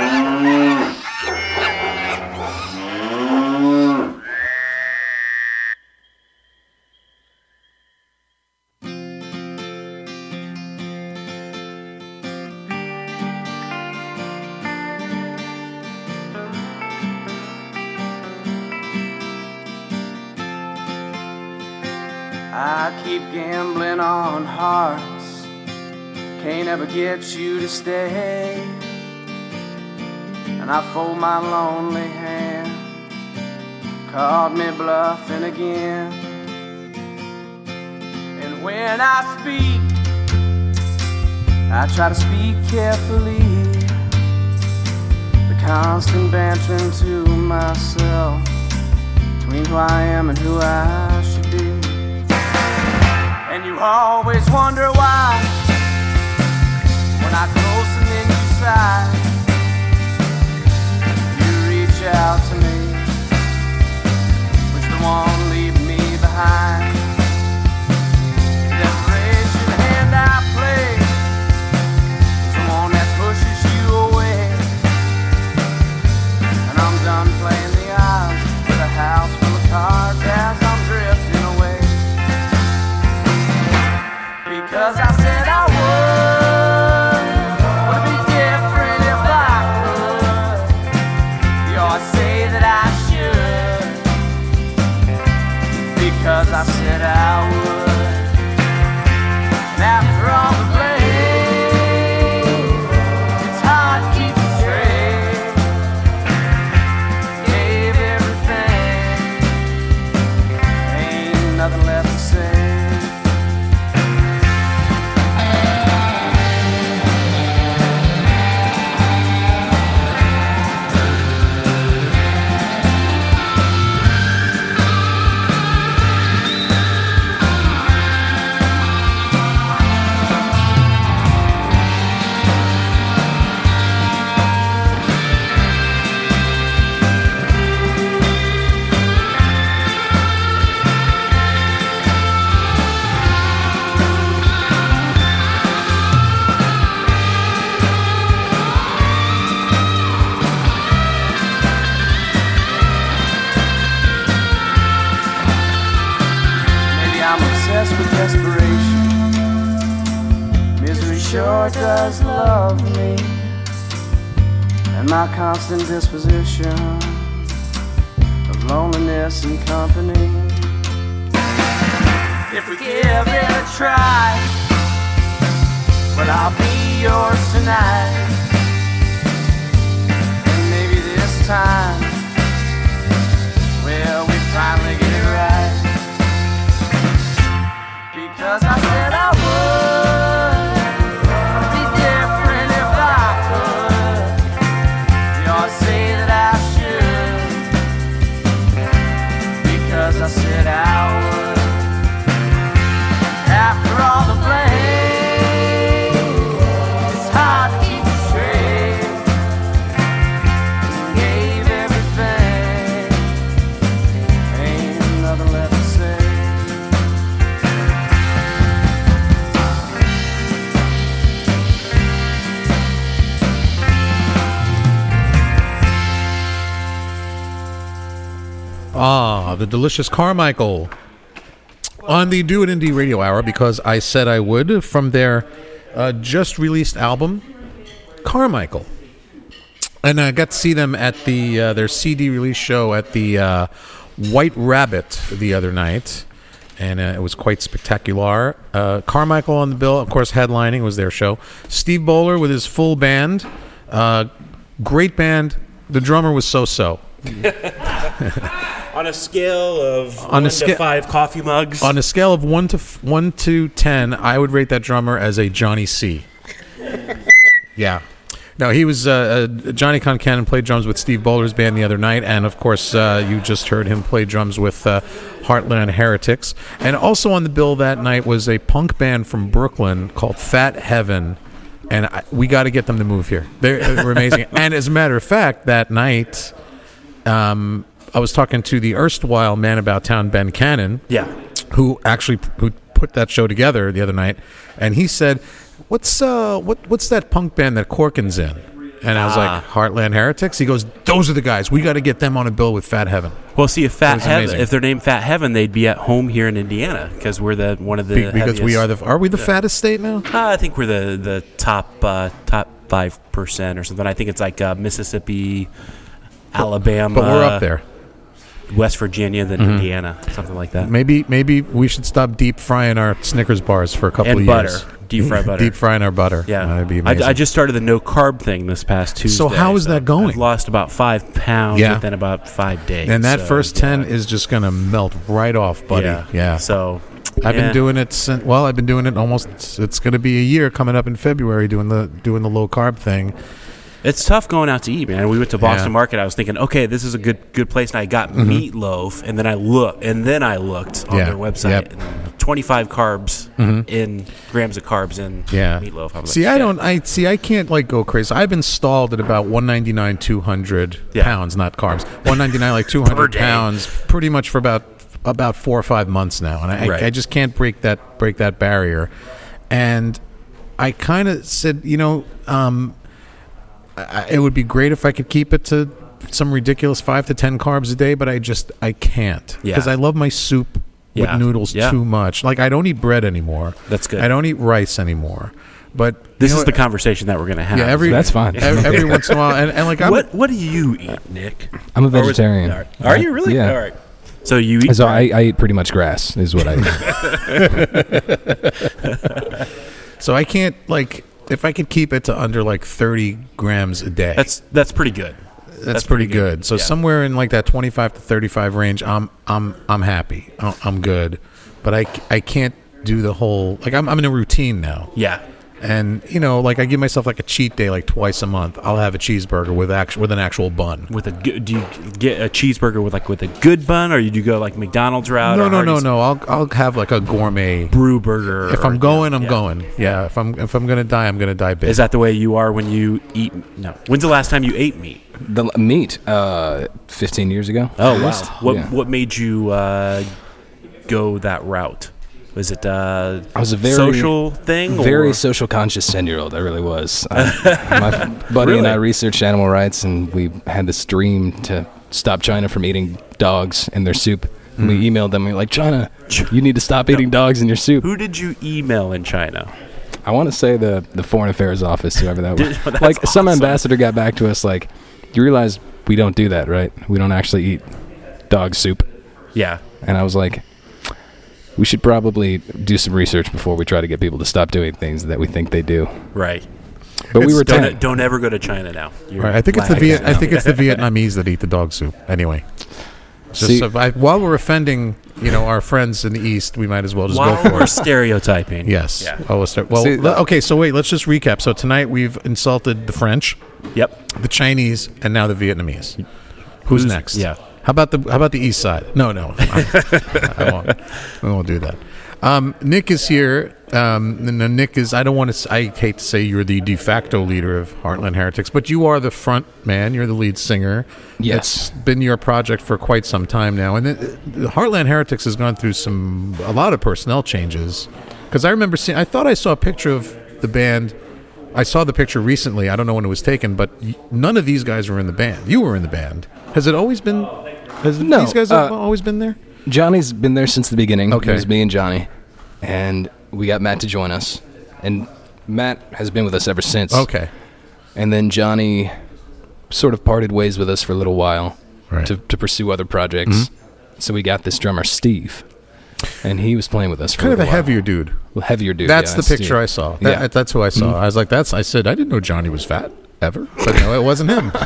Disposition delicious Carmichael on the Do It Indy Radio Hour because I said I would from their uh, just released album, Carmichael. And I got to see them at the uh, their CD release show at the uh, White Rabbit the other night, and uh, it was quite spectacular. Uh, Carmichael on the bill, of course, headlining was their show. Steve Bowler with his full band, uh, great band. The drummer was so-so. On a scale of On a one sca- to five coffee mugs. On a scale of one to f- one to ten, I would rate that drummer as a Johnny C. yeah. No, he was uh, uh, Johnny Concannon played drums with Steve Bowler's band the other night, and of course, uh, you just heard him play drums with uh, Heartland Heretics. And also on the bill that night was a punk band from Brooklyn called Fat Heaven, and I, we got to get them to move here. They're, they're amazing. and as a matter of fact, that night, um, I was talking to the erstwhile man about town, Ben Cannon yeah. who actually who put that show together the other night, and he said, "What's uh what what's that punk band that Corken's in?" And I was Ah. like, "Heartland Heretics." He goes, "Those are the guys. We got to get them on a bill with Fat Heaven Well, see, if Fat was Heaven, amazing. if they're named Fat Heaven, they'd be at home here in Indiana because we're the one of the Be- because we are the are we the fattest state now? Uh, I think we're the the top uh, top five percent or something. I think it's like uh, Mississippi, Alabama, But we're up there. West Virginia, then mm-hmm. Indiana, something like that. Maybe maybe we should stop deep frying our Snickers bars for a couple And of butter. years. Deep fry butter. Deep frying our butter. Yeah, that'd be I, amazing. I just started the no carb thing this past Tuesday. So how is that going? I've lost about five pounds Yeah. within about five days. and that so, first yeah. ten is just gonna melt right off, buddy. Yeah. yeah. So I've yeah. been doing it since. Well, I've been doing it almost. It's going to be a year coming up in February doing the doing the low carb thing. It's tough going out to eat, man. We went to Boston Yeah. Mm-hmm. Market. I was thinking, okay, this is a good good place, and I got meatloaf, and then I look, and then I looked on Yeah. their website, Yep. Mm-hmm. twenty five carbs in grams of carbs in Yeah. meatloaf. See, like, I don't. I see. I can't like go crazy. I've installed at about one ninety nine, two hundred pounds, not carbs. One ninety nine, like two hundred pounds, pretty much for about about four or five months now, and I, Right. I, I just can't break that break that barrier. And I kind of said, you know, um, I, it would be great if I could keep it to some ridiculous five to ten carbs a day, but I just I can't Yeah. because I love my soup with Yeah. noodles Yeah. too much. Like I don't eat bread anymore. That's good. I don't eat rice anymore. But This you know is the conversation that we're gonna have. yeah. Every That's fine. Every, every once in a while, and, and like I'm what What do you eat, Nick? I'm a Or was- vegetarian. all right. Are you really? Yeah. All right. So you eat. So I, I eat pretty much grass, is what I eat. so I can't like if I could keep it to under like thirty grams a day. that's that's pretty good. that's, that's pretty, pretty good. good. So Yeah. somewhere in like that twenty five to thirty five range, I'm I'm I'm happy. I'm I'm good. But I I can't do the whole like I'm I'm in a routine now. Yeah. And you know, like I give myself like a cheat day, like twice a month. I'll have a cheeseburger with actual with an actual bun. With a good, do you get a cheeseburger with like with a good bun, or you do go like McDonald's route? No, no, no, no. I'll I'll have like a gourmet. Brew burger. If I'm going, I'm yeah. going. Yeah. If I'm if I'm gonna die, I'm gonna die big. Is that the way you are when you eat? No. When's the last time you ate meat? the meat, uh, 15 years ago. Oh wow. What Yeah. what made you uh, go that route? Was it uh, I was a very social thing? Very or? social conscious 10 year old. I really was. I, my buddy and I researched animal rights, and we had this dream to stop China from eating dogs in their soup. And we emailed them. We were like, China, you need to stop eating dogs in your soup. Who did you email in China? I want to say the the foreign affairs office, whoever that was. That's like some ambassador got back to us like, you realize we don't do that, right? We don't actually eat dog soup. Yeah. And I was like, we should probably do some research before we try to get people to stop doing things that we think they do. Right. But we were Don't, ten. don't ever go to China now. You're Right. I think it's the Viet- I think it's the Vietnamese that eat the dog soup. Anyway, just See- so I, while we're offending, you know, our friends in the East, we might as well just While go for we're it. stereotyping. Yes. Yeah. Oh, we'll start. Well, See, le- okay. So wait, let's just recap. So tonight we've insulted the French, Yep. the Chinese, and now the Vietnamese. Who's, Who's- next? yeah. How about the How about the East Side? No, no, I, I won't. We won't do that. Um, Nick is here. Um, and Nick is. I don't want to. I hate to say you're the de facto leader of Heartland Heretics, but you are the front man. You're the lead singer. Yes. It's been your project for quite some time now, and Heartland Heretics has gone through some a lot of personnel changes. Because I remember seeing. I thought I saw a picture of the band. I saw the picture recently. I don't know when it was taken, but none of these guys were in the band. You were in the band. Has it always been? Has No, these guys uh, always been there? Johnny's been there since the beginning. Okay. It was me and Johnny. And we got Matt to join us. And Matt has been with us ever since. Okay. And then Johnny sort of parted ways with us for a little while Right. to, to pursue other projects. So we got this drummer, Steve. And he was playing with us for Kind a of a heavier dude. Well, heavier dude. That's yeah, the picture Steve. I saw. That, Yeah. That's who I saw. I was like, that's. I said, I didn't know Johnny was fat ever, but no, it wasn't him.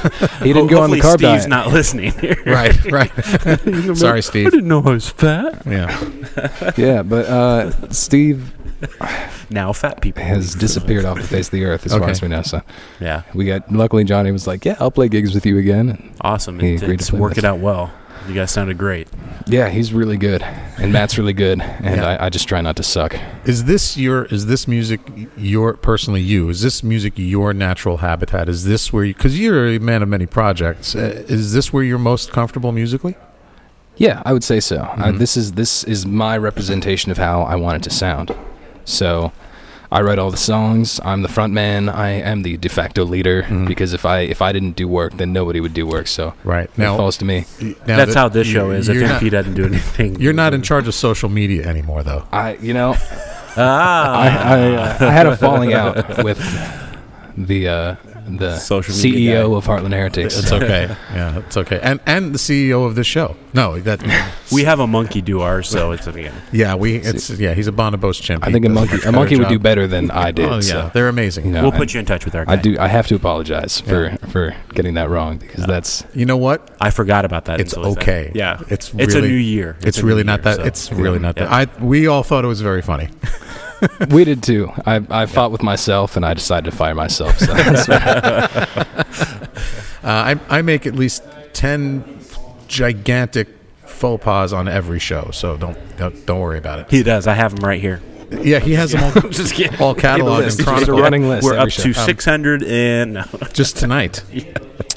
He didn't go on the Hopefully carb Steve's diet. not listening here. right, right. Sorry, Steve. I didn't know I was fat. Yeah. yeah, but uh, Steve Now fat people has disappeared off the face of the earth as Okay. far as we know. So Yeah. we got. Luckily, Johnny was like, "Yeah, I'll play gigs with you again." And Awesome. He It, agreed to it's play with working us. out well. You guys sounded great. yeah, he's really good, and Matt's really good, and Yeah. I, I just try not to suck. Is this your? Is this music your personally you? Is this music your natural habitat? Is this where you? Because you're a man of many projects. Uh, is this where you're most comfortable musically? Yeah, I would say so. Uh, Mhm. this is this is my representation of how I want it to sound. So, I write all the songs. I'm the front man. I am the de facto leader Mhm. because if I if I didn't do work, then nobody would do work. So Right it falls to me. now That's that how this show is. If You're MP not, doesn't do anything, you're not in charge of social media anymore, though. I you know Ah. I I, uh, I had a falling out with the uh, the Social media CEO guy. of Heartland Heretics. It's okay. yeah, it's okay. And and the CEO of this show. No, that. we have a monkey do ours, so it's okay. yeah, we. It's yeah. He's a bonobos chimp. I think a monkey a monkey better would do better than oh, I did. Oh yeah, so, they're amazing. you know, we'll put you in touch with our guy. I do. I have to apologize for for getting that wrong because that's You know what? I forgot about that. It's until he said okay. it. Yeah, It's it's a new year. It's, a new really not year, that. so- It's really not that. I we all thought it was very funny. we did too. I I fought with myself and I decided to fire myself. So that's Uh, I I make at least ten gigantic faux pas on every show, so don't don't, don't worry about it. He does. I have him right here. Yeah, he has them all, Just kidding. all cataloged and Just Just a chronicled. running list. We're up show. to 600 and no. just tonight.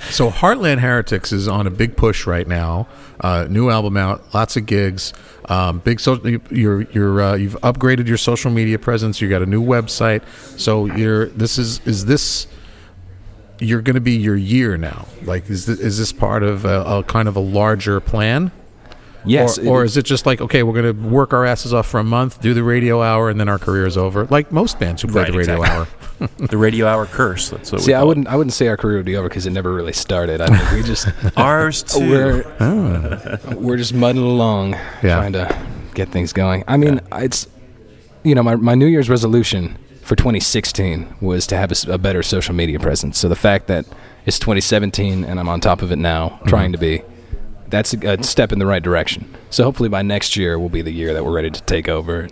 So Heartland Heretics is on a big push right now. Uh, new album out, lots of gigs. Um, big social. You're you're uh, you've upgraded your social media presence. You got a new website. So you're this is is this you're going to be your year now. Like is this, is this part of a, a kind of a larger plan? Yes, or, it- or is it just like okay, we're going to work our asses off for a month, do the radio hour, and then our career is over? Like most bands who play Right, the radio exactly. hour. the radio hour curse. That's what See, we I wouldn't I wouldn't say our career would be over because it never really started. I think we just ours too. we're we're just muddling along, Yeah. trying to get things going. I mean, it's you know my my New Year's resolution for 2016 was to have a better social media presence. So the fact that it's 2017 and I'm on top of it now, trying mm-hmm. to be, that's a, a step in the right direction. So hopefully by next year will be the year that we're ready to take over.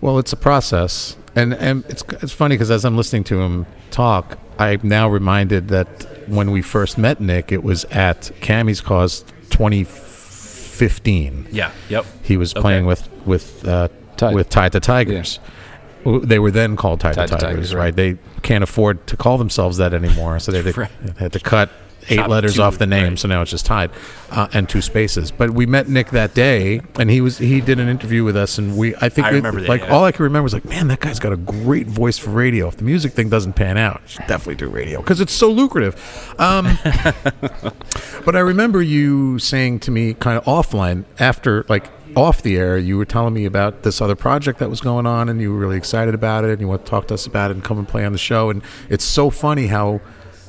Well, it's a process, and and it's it's funny because as I'm listening to him talk, I'm now reminded that when we first met Nick, it was at Cammy's Cause 2015. yeah. Yep. He was Okay. playing with with uh, Tied. with Tied to Tigers. W- They were then called Tied the the Tigers, Tigers, right? right. They can't afford to call themselves that anymore, so they, they Right. had to cut eight letters two, off the name, right. so now it's just tied, uh, and two spaces. But we met Nick that day, and he was he did an interview with us, and we I think I we- remember that, like yeah. all I can remember was like, man, that guy's got a great voice for radio. If the music thing doesn't pan out, definitely do radio because it's so lucrative. Um, but I remember you saying to me, kind of offline, after like off the air, you were telling me about this other project that was going on, and you were really excited about it, and you want to talk to us about it and come and play on the show. And it's so funny how,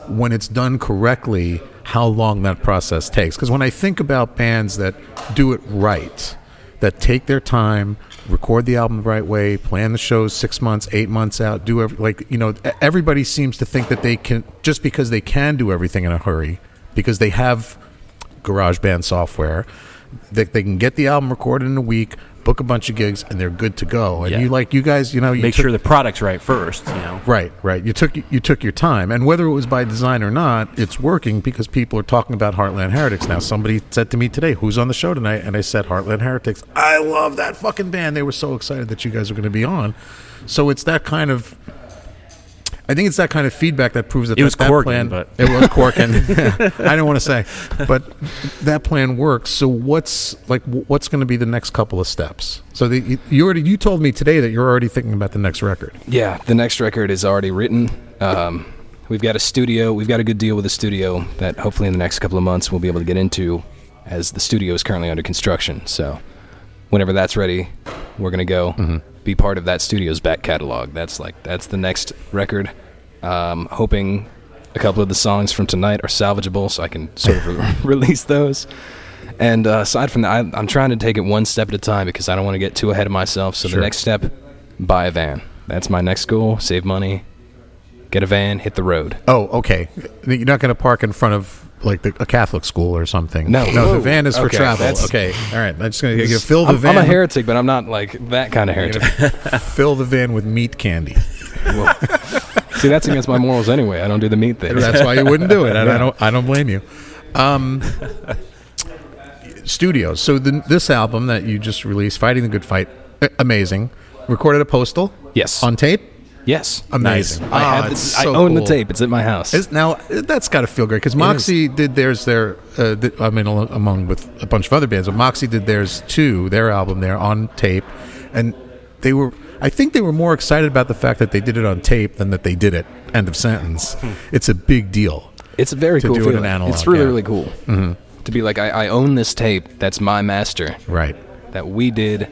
when it's done correctly, how long that process takes. Because when I think about bands that do it right, that take their time, record the album the right way, plan the shows six months, eight months out, do every, like you know, everybody seems to think that they can just because they can do everything in a hurry because they have GarageBand software. They, they can get the album recorded in a week, book a bunch of gigs, and they're good to go. And Yeah. you like you guys, you know, you Make took- sure the product's right first. You know. Right, right. You took you took your time, and whether it was by design or not, it's working because people are talking about Heartland Heretics now. Somebody said to me today, "Who's on the show tonight?" And I said, "Heartland Heretics." I love that fucking band. They were so excited that you guys were going to be on. So it's that kind of. I think it's that kind of feedback that proves that It that, was that Corgan, plan. but- it was Corken. I don't want to say, but that plan works. So what's like? What's going to be the next couple of steps? So the, you- you already you told me today that you're already thinking about the next record. Yeah, the next record is already written. Um, we've got a studio. We've got a good deal with a studio that hopefully in the next couple of months we'll be able to get into, as the studio is currently under construction. So, whenever that's ready, we're gonna go be part of that studio's back catalog. That's like that's the next record. Um, hoping a couple of the songs from tonight are salvageable, so I can sort of re- release those. And uh, aside from that, I, I'm trying to take it one step at a time because I don't want to get too ahead of myself. So Sure. the next step, buy a van. That's my next goal. Save money, get a van, hit the road. Oh, okay. You're not going to park in front of like the, a Catholic school or something. No. no. The van is for Okay, travel. that's- Okay, all right. I'm just going to fill the I'm, van. I'm a heretic, but I'm not like that kind of heretic. fill the van with meat candy. Well, see, that's against my morals anyway. I don't do the meat thing. That's why you wouldn't do it. And I don't. I don't blame you. Um, studios. So the, this album that you just released, "Fighting the Good Fight," a- amazing. Recorded at Postal. Yes. On tape. Yes. Amazing. I Ah, have. it's The, I own cool. the tape. It's at my house. Is, now that's got to feel great because Moxxie did theirs there. Uh, th- I mean, among with a bunch of other bands, but Moxxie did theirs too. Their album there on tape, and they were. I think they were more excited about the fact that they did it on tape than that they did it. End of sentence. It's a big deal. It's a very to cool do it in feeling. analog, it's really yeah. really cool mm-hmm. to be like I, I own this tape. That's my master Right. that we did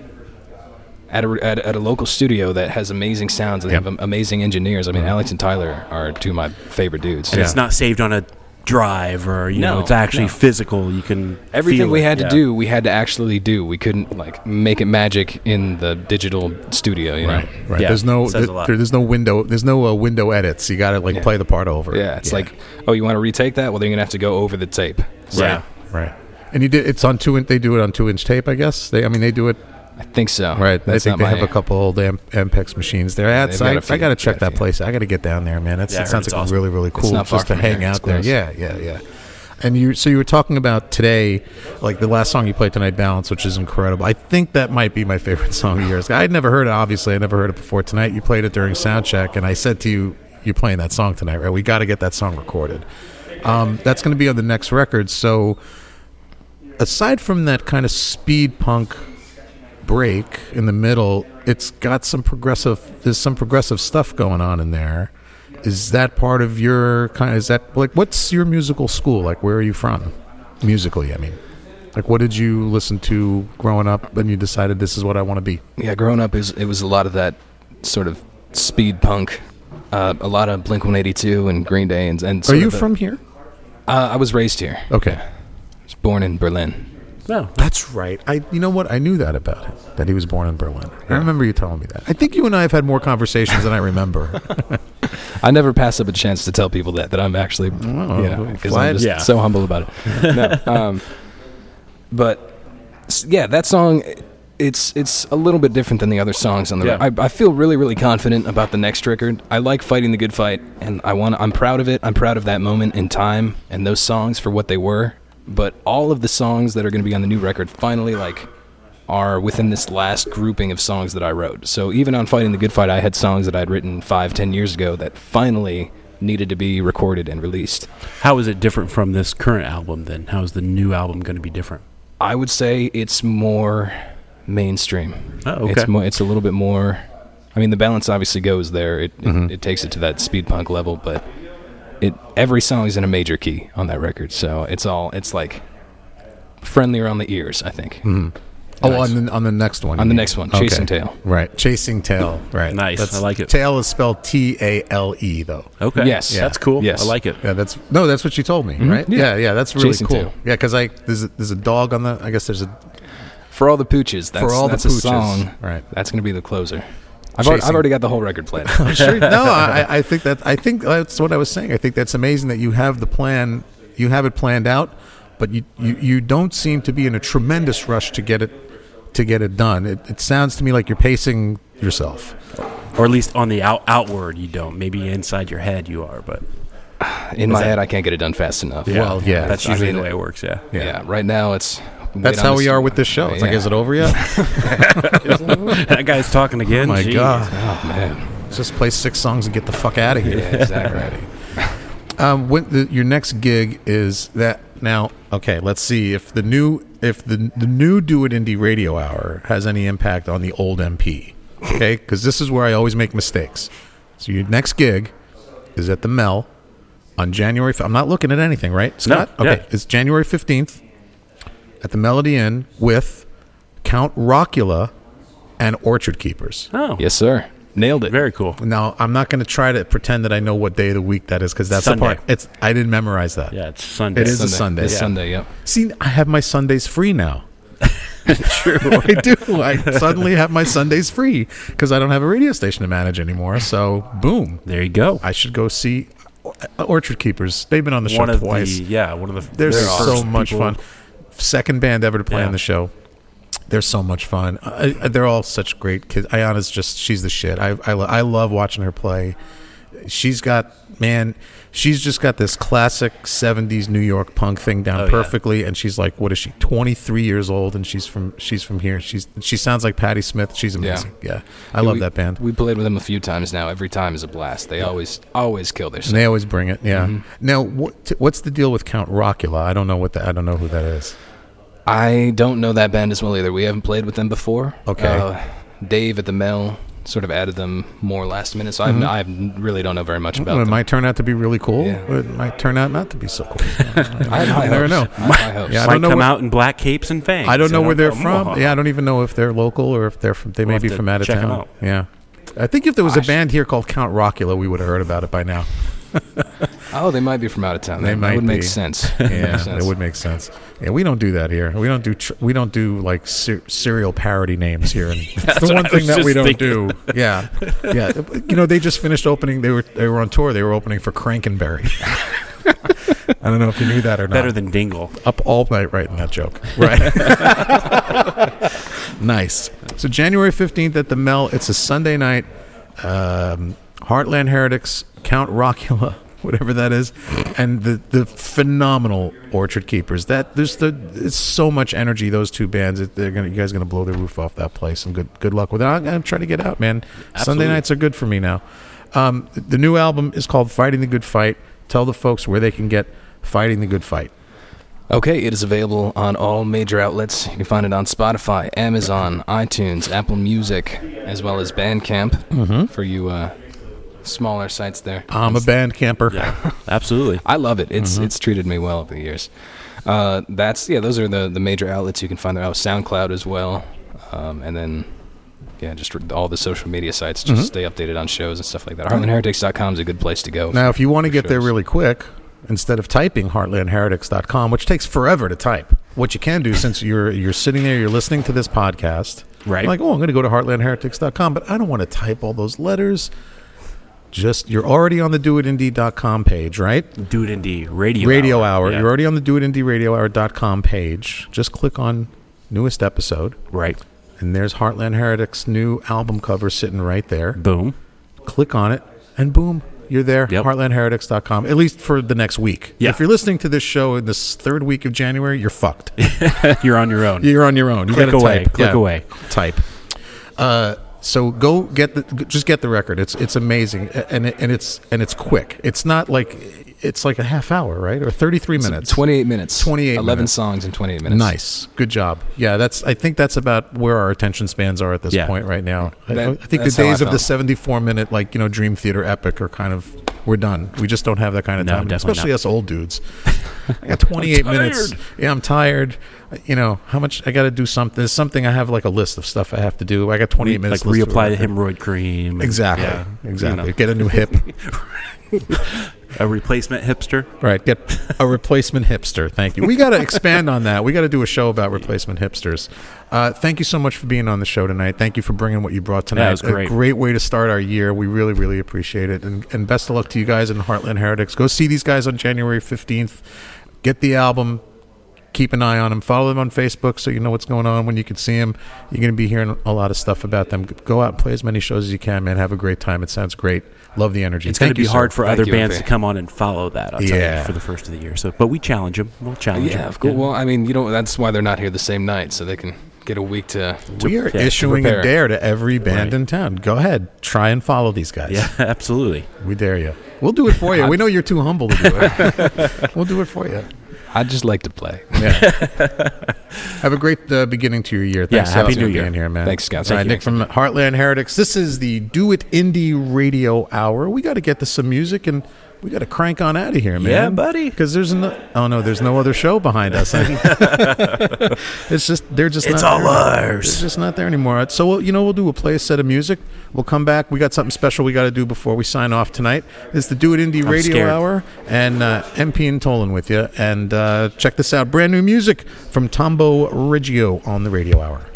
at a, at, a- at a local studio that has amazing sounds and Yep. have amazing engineers. I mean, Alex and Tyler are two of my favorite dudes. And Yeah. it's not saved on a drive or you know it's actually no. physical. You can Everything feel we it, had to yeah. do, we had to actually do. We couldn't like make it magic in the digital studio. You know? Right. Right. Yeah, there's no. it says a there- there's no window. There's no uh, window edits. You got to like Yeah. play the part over. Yeah, it's like, oh, you want to retake that? Well, then you're gonna have to go over the tape. So, Yeah. right. And you did. It's on two. In, they do it on two inch tape. I guess. They. I mean, they do it. I think so. Right. That's I think they have a couple old Am- Ampex machines there. Yeah, That's, they've got I. I got to check that place. I got to get down there, man. That's, Yeah, I it sounds like awesome. really, really cool just to hang out there. Yeah, yeah, yeah. And you, so you were talking about today, like the last song you played tonight, "Balance," which is incredible. I think that might be my favorite song of yours. I'd never heard it. Obviously, I never heard it before. Tonight, you played it during sound check, and I said to you, "You're playing that song tonight, right? We got to get that song recorded." Um, that's going to be on the next record. So, aside from that kind of speed punk break in the middle, it's got some progressive. There's some progressive stuff going on in there. Is that part of your kind? Of, is that like what's your musical school? Like, where are you from, musically? I mean, like, what did you listen to growing up, and you decided this is what I want to be? Yeah, growing up, it was, it was a lot of that sort of speed punk, uh, a lot of Blink 182 and Green Day, and, and Are you the- from here? Uh, I was raised here. Okay, I was born in Berlin. No, that's right. I, you know what? I knew that about him. That he was born in Berlin. I remember you telling me that. I think you and I have had more conversations than I remember. I never pass up a chance to tell people that that I'm actually, you know, because I'm just Yeah. so humble about it. no, um, but yeah, that song, it's it's a little bit different than the other songs on the. Yeah. I, I feel really really confident about the next record. I like fighting the good fight, and I want. I'm proud of it. I'm proud of that moment in time and those songs for what they were. But all of the songs that are going to be on the new record finally like are within this last grouping of songs that I wrote. So even on Fighting the Good Fight, I had songs that I'd written five, ten years ago that finally needed to be recorded and released. How is it different from this current album? Then how is the new album going to be different? I would say it's more mainstream. Oh, It's okay. more. It's a little bit more. I mean, the balance obviously goes there. It Mm-hmm. it, it takes it to that speed punk level, but it every song is in a major key on that record, so it's all it's like friendlier on the ears. I think. Mm-hmm. Oh, Nice. on the on the next one. On the mean. next one, Chasing Tail. Right, chasing tail. Right, Nice, That's, I like it. Tail is spelled T A L E though. Okay. Yes. That's cool. Yes. I like it. Yeah, that's no, that's what you told me, mm-hmm. right? Yeah. Yeah, yeah, that's really Chasing cool. tail. Yeah, because I there's a, there's a dog on the. I guess there's a For all the pooches. That's, for all that's the a pooches. song. Right. That's gonna be the closer. I've already, I've already got the whole record plan. I'm sure. No, I, I think that I think that's what I was saying. I think that's amazing that you have the plan, you have it planned out, but you you, you don't seem to be in a tremendous rush to get it to get it done. It, it sounds to me like you're pacing yourself. Or at least on the out outward, you don't. Maybe inside your head, you are. But In my head, I can't get it done fast enough. Well, yeah, that's I usually mean, the way it works. Yeah. Yeah. Right now, it's. That's how we are with this show. It's like, is it over yet? that guy's talking again. Oh my Jeez. god! Oh man. Let's just play six songs and get the fuck out of here. Yeah, exactly. Um, when the, your next gig is that now? Okay, let's see if the new if the the new Do It Indy Radio Hour has any impact on the old MP. Okay, because this is where I always make mistakes. So your next gig is at the Mel on January. I'm not looking at anything, right, Scott? No, okay, yeah. it's January fifteenth at the Melody Inn with Count Rockula and Orchard Keepers. Oh, Yes, sir. Nailed it. very cool. Now I'm not going to try to pretend that I know what day of the week that is because that's Sunday. the part. It's I didn't memorize that. Yeah, it's Sunday. It is a Sunday. It's Yeah. Sunday. Yep. See, I have my Sundays free now. True, I do. I suddenly have my Sundays free because I don't have a radio station to manage anymore. So, boom, There you go. I should go see uh, Orchard Keepers. They've been on the show one of twice. the yeah, one of the They're very so first much people- fun. Second band ever to play Yeah. on the show. They're so much fun. I, I- they're all such great kids. Ayana's just she's the shit. I I, lo- I love watching her play. She's got man. She's just got this classic '70s New York punk thing down Oh, yeah. perfectly. And she's like, what is she? 23 years old, and she's from she's from here. She's she sounds like Patti Smith. She's amazing. Yeah, I love we, that band. We played with them a few times now. Every time is a blast. They always always kill their And they always bring it. Yeah. Mm-hmm. Now, what, what's the deal with Count Rockula? I don't know what the, I don't know who that is. I don't know that band as well either. We haven't played with them before. Okay. Uh, Dave at the Mel sort of added them more last minute, so I've, I really don't know very much about Well, it them. might turn out to be really cool. Yeah. It might turn out not to be so cool. I have high You never know. I have high hopes. Yeah, I Might don't know come where- out in black capes and fangs. I don't know where they're from. oh. Yeah, I don't even know if they're local or if they're from. They may We'll be from out of check 'em town. out. Yeah, I think if there was a band here called Count Rockula, we would have heard about it by now. Oh, they might be from out of town. They That, might that would make sense. Yeah, sense. it would make sense. Yeah, we don't do that here. We don't do tr- we don't do like ser- serial parody names here. And it's the one thing that we don't thinking. do. Yeah, yeah. You know, they just finished opening. They were they were on tour. They were opening for Crankenberry. I don't know if you knew that or not. Better than Dingle. up all night writing that joke. Right. nice. So January 15th at the Mel, it's a Sunday night. Um, Heartland Heretics, Count Rockula, whatever that is, and the the phenomenal Orchard Keepers. That there's the it's so much energy. Those two bands, it, they're gonna you guys are gonna blow the roof off that place. And good good luck with it. I'm, I'm trying to get out, man. Sunday nights are good for me now. Um, the new album is called Fighting the Good Fight. Tell the folks where they can get Fighting the Good Fight. Okay, it is available on all major outlets. You can find it on Spotify, Amazon, iTunes, Apple Music, as well as Bandcamp Mm-hmm. for you uh, smaller sites there. I'm a band camper. Yeah, absolutely. I love it. It's Mm-hmm. it's treated me well over the years. Uh, that's yeah. Those are the the major outlets you can find there. Oh, SoundCloud as well, um, and then yeah, just all the social media sites. Mm-hmm. Just stay updated on shows and stuff like that. HeartlandHeretics.com is a good place to go. Now, if you want to for get there really quick, instead of typing heartlandheretics.com, which takes forever to type, what you can do since you're you're sitting there, you're listening to this podcast, Right. Like, oh, I'm going to go to heartlandheretics.com, but I don't want to type all those letters. Just you're already on the doitindy.com page, right? Do it Indy radio. Radio hour. Yeah. You're already on the doitindyradiohour.com page. Just click on newest episode, right. and there's Heartland Heretics' new album cover sitting right there. Boom. click on it, and boom, you're there. Yep. Heartlandheretics.com, at least for the next week. Yeah. If you're listening to this show in this third week of January, you're fucked. You're on your own. you're on your own. You Click gotta away. type. Click Yeah. away. Type. Uh, So go get the just get the record. It's it's amazing and it, and it's and it's quick. It's not like it's like a half hour, right? Or 33 minutes. 28 minutes. 28 11 minutes. songs in 28 minutes. Nice. Good job. Yeah, that's I think that's about where our attention spans are at this Yeah. point right now. I- That- I, think the that's how I days of the 74 minute like, you know, Dream Theater epic are kind of we're done. We just don't have that kind of No, time, especially not. us old dudes. I got 28 minutes. Yeah, I'm tired. You know, how much I got to do something. There's something I have like a list of stuff I have to do. I got 28 like minutes. of reapply the hemorrhoid cream. Exactly. yeah, exactly. you know. Get a new hip. a replacement hipster. Right, get a replacement hipster. Thank you. We got to expand on that. We got to do a show about replacement hipsters. Uh, thank you so much for being on the show tonight. Thank you for bringing what you brought tonight. Yeah, was great. A great way to start our year. We really, really appreciate it. And, and best of luck to you guys in Heartland Heretics. Go see these guys on January 15th. Get the album. Keep an eye on them. Follow them on Facebook so you know what's going on when you can see them. You're going to be hearing a lot of stuff about them. Go out and play as many shows as you can, man. Have a great time. It sounds great. Love the energy. It's going to be you, sir. hard for Thank other you, bands to come on and follow that. I'll tell Yeah. you for the first of the year. So, but we challenge them. We'll uh, challenge Yeah, them. of course. Well, I mean, you know, that's why they're not here the same night, so they can get a week to. We are yeah, to issuing a dare to every band Right. in town. Go ahead, try and follow these guys. yeah, absolutely. we dare you. We'll do it for you. We know you're too humble to do it. we'll do it for you. I'd just like to play. Have a great uh, beginning to your year. Yeah, Thanks Happy for New being Year. here, man. Thanks, Scott. All right, Nick from Heartland Heretics. This is the Do It Indy Radio Hour. We got to get to some music and we got to crank on out of here, man. Yeah, buddy. Because there's no. Oh no, there's no other show behind us. it's just they're just. It's not all there. ours. It's just not there anymore. So we'll, you know, we'll do a play a set of music. We'll come back. We got something special we got to do before we sign off tonight. It's the Do It Indy Radio scared. Hour and uh, MP and Tolin with you. And uh, check this out: brand new music from tombaugh regio on the Radio Hour.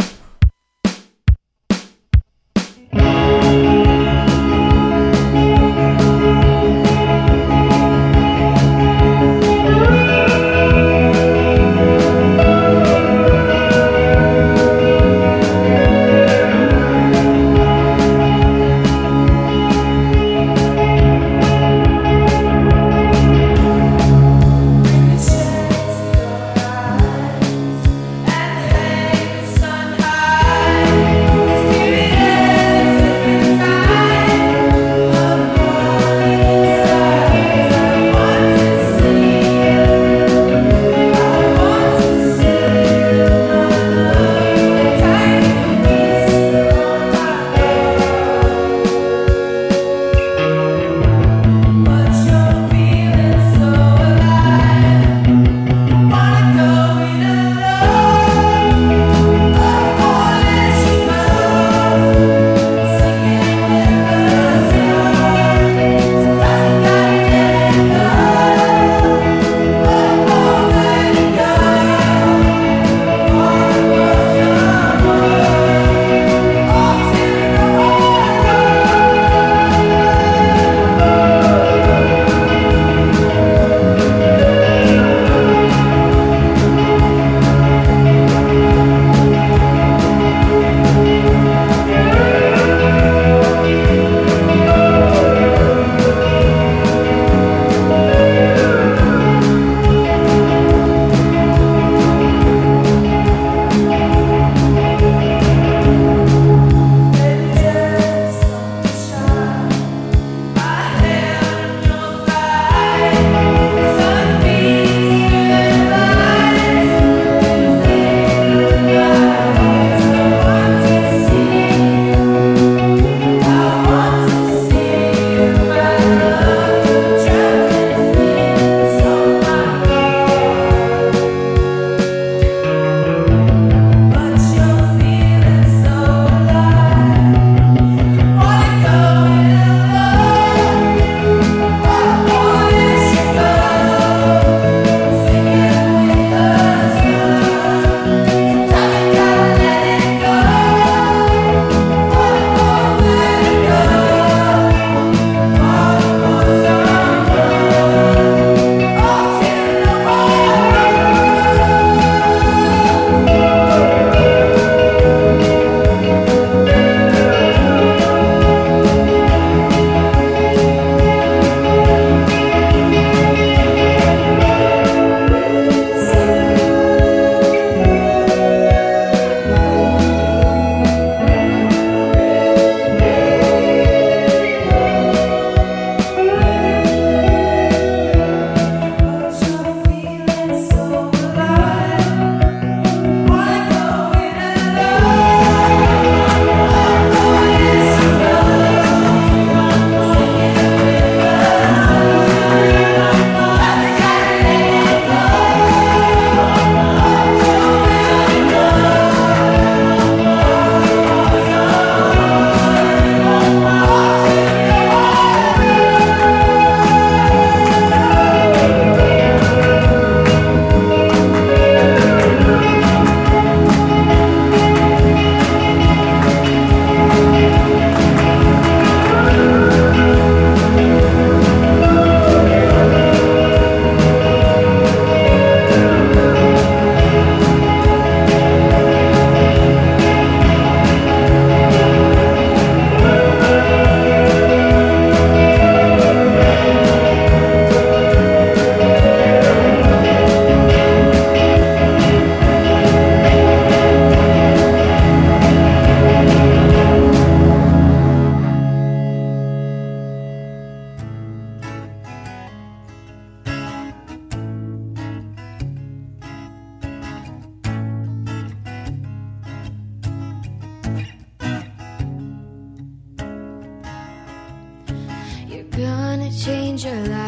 change your life.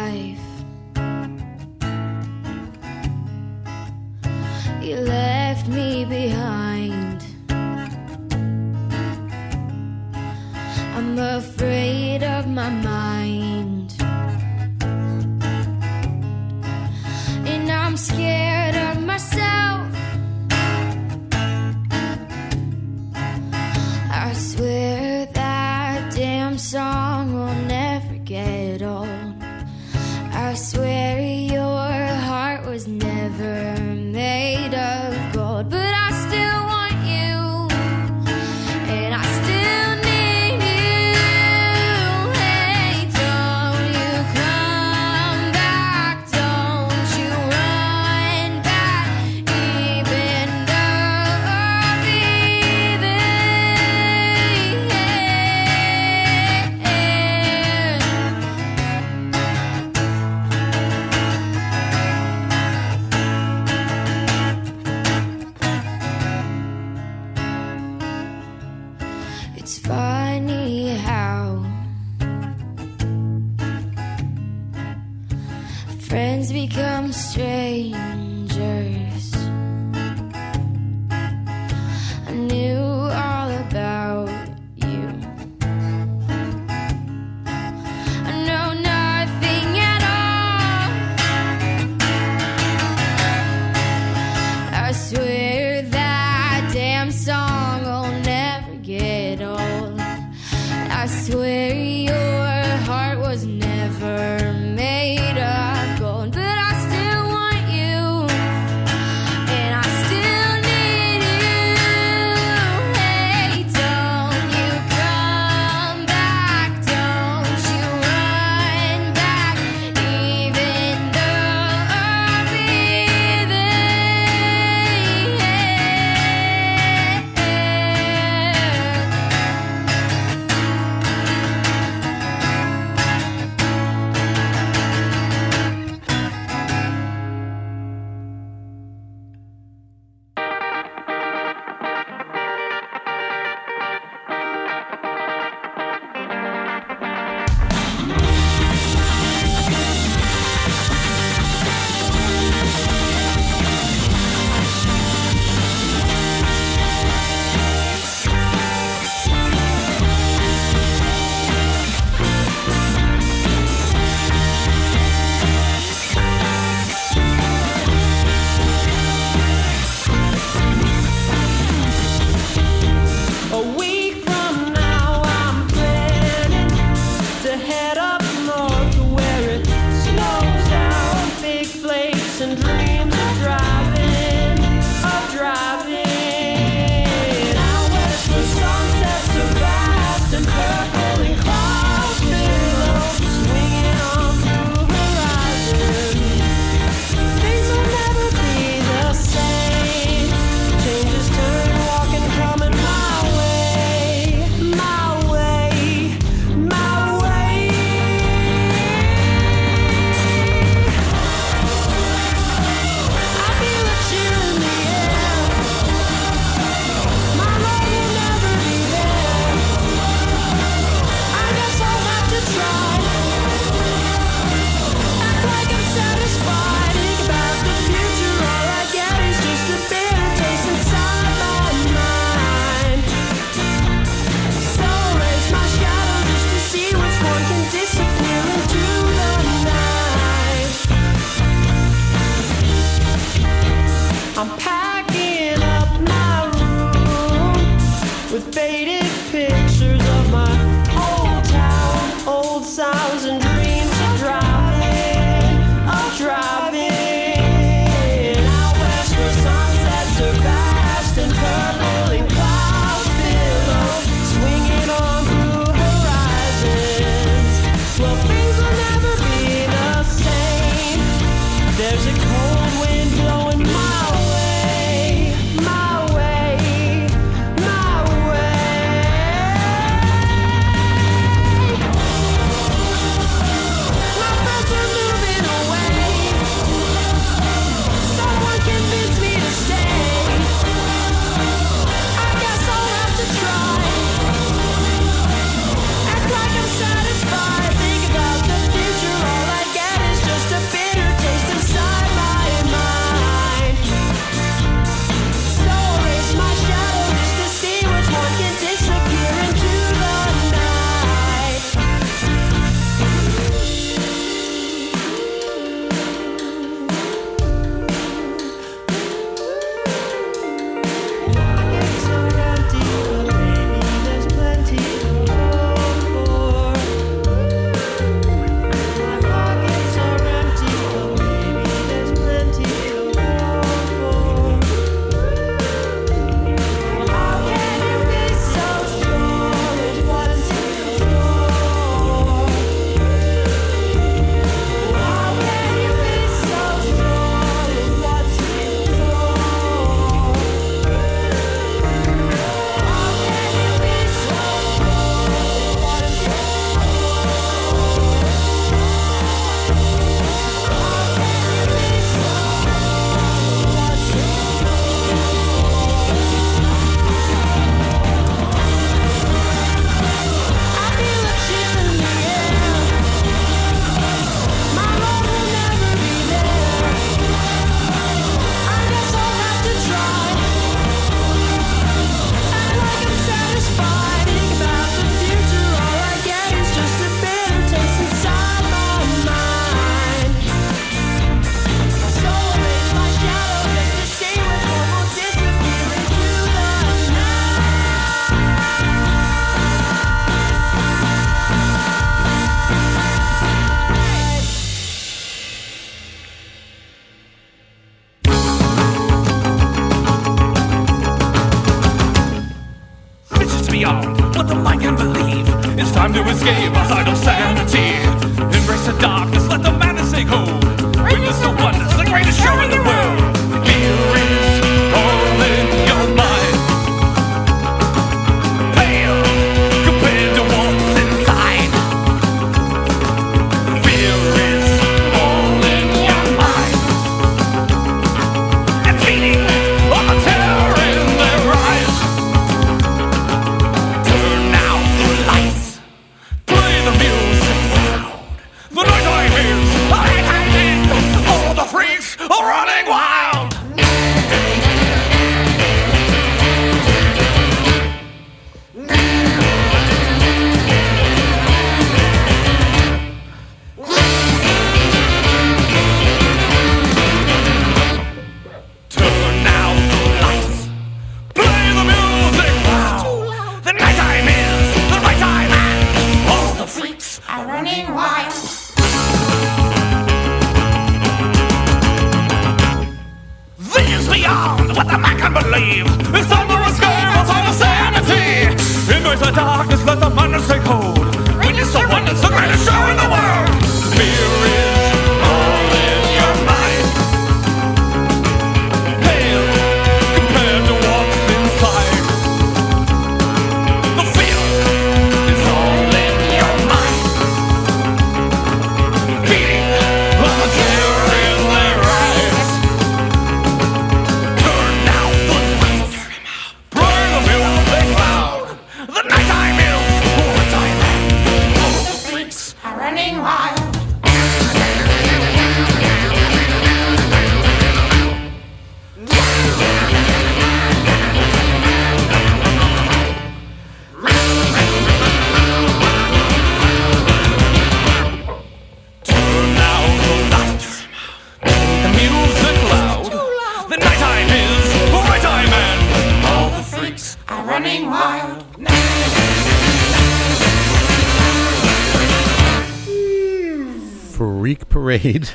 To escape. Outside of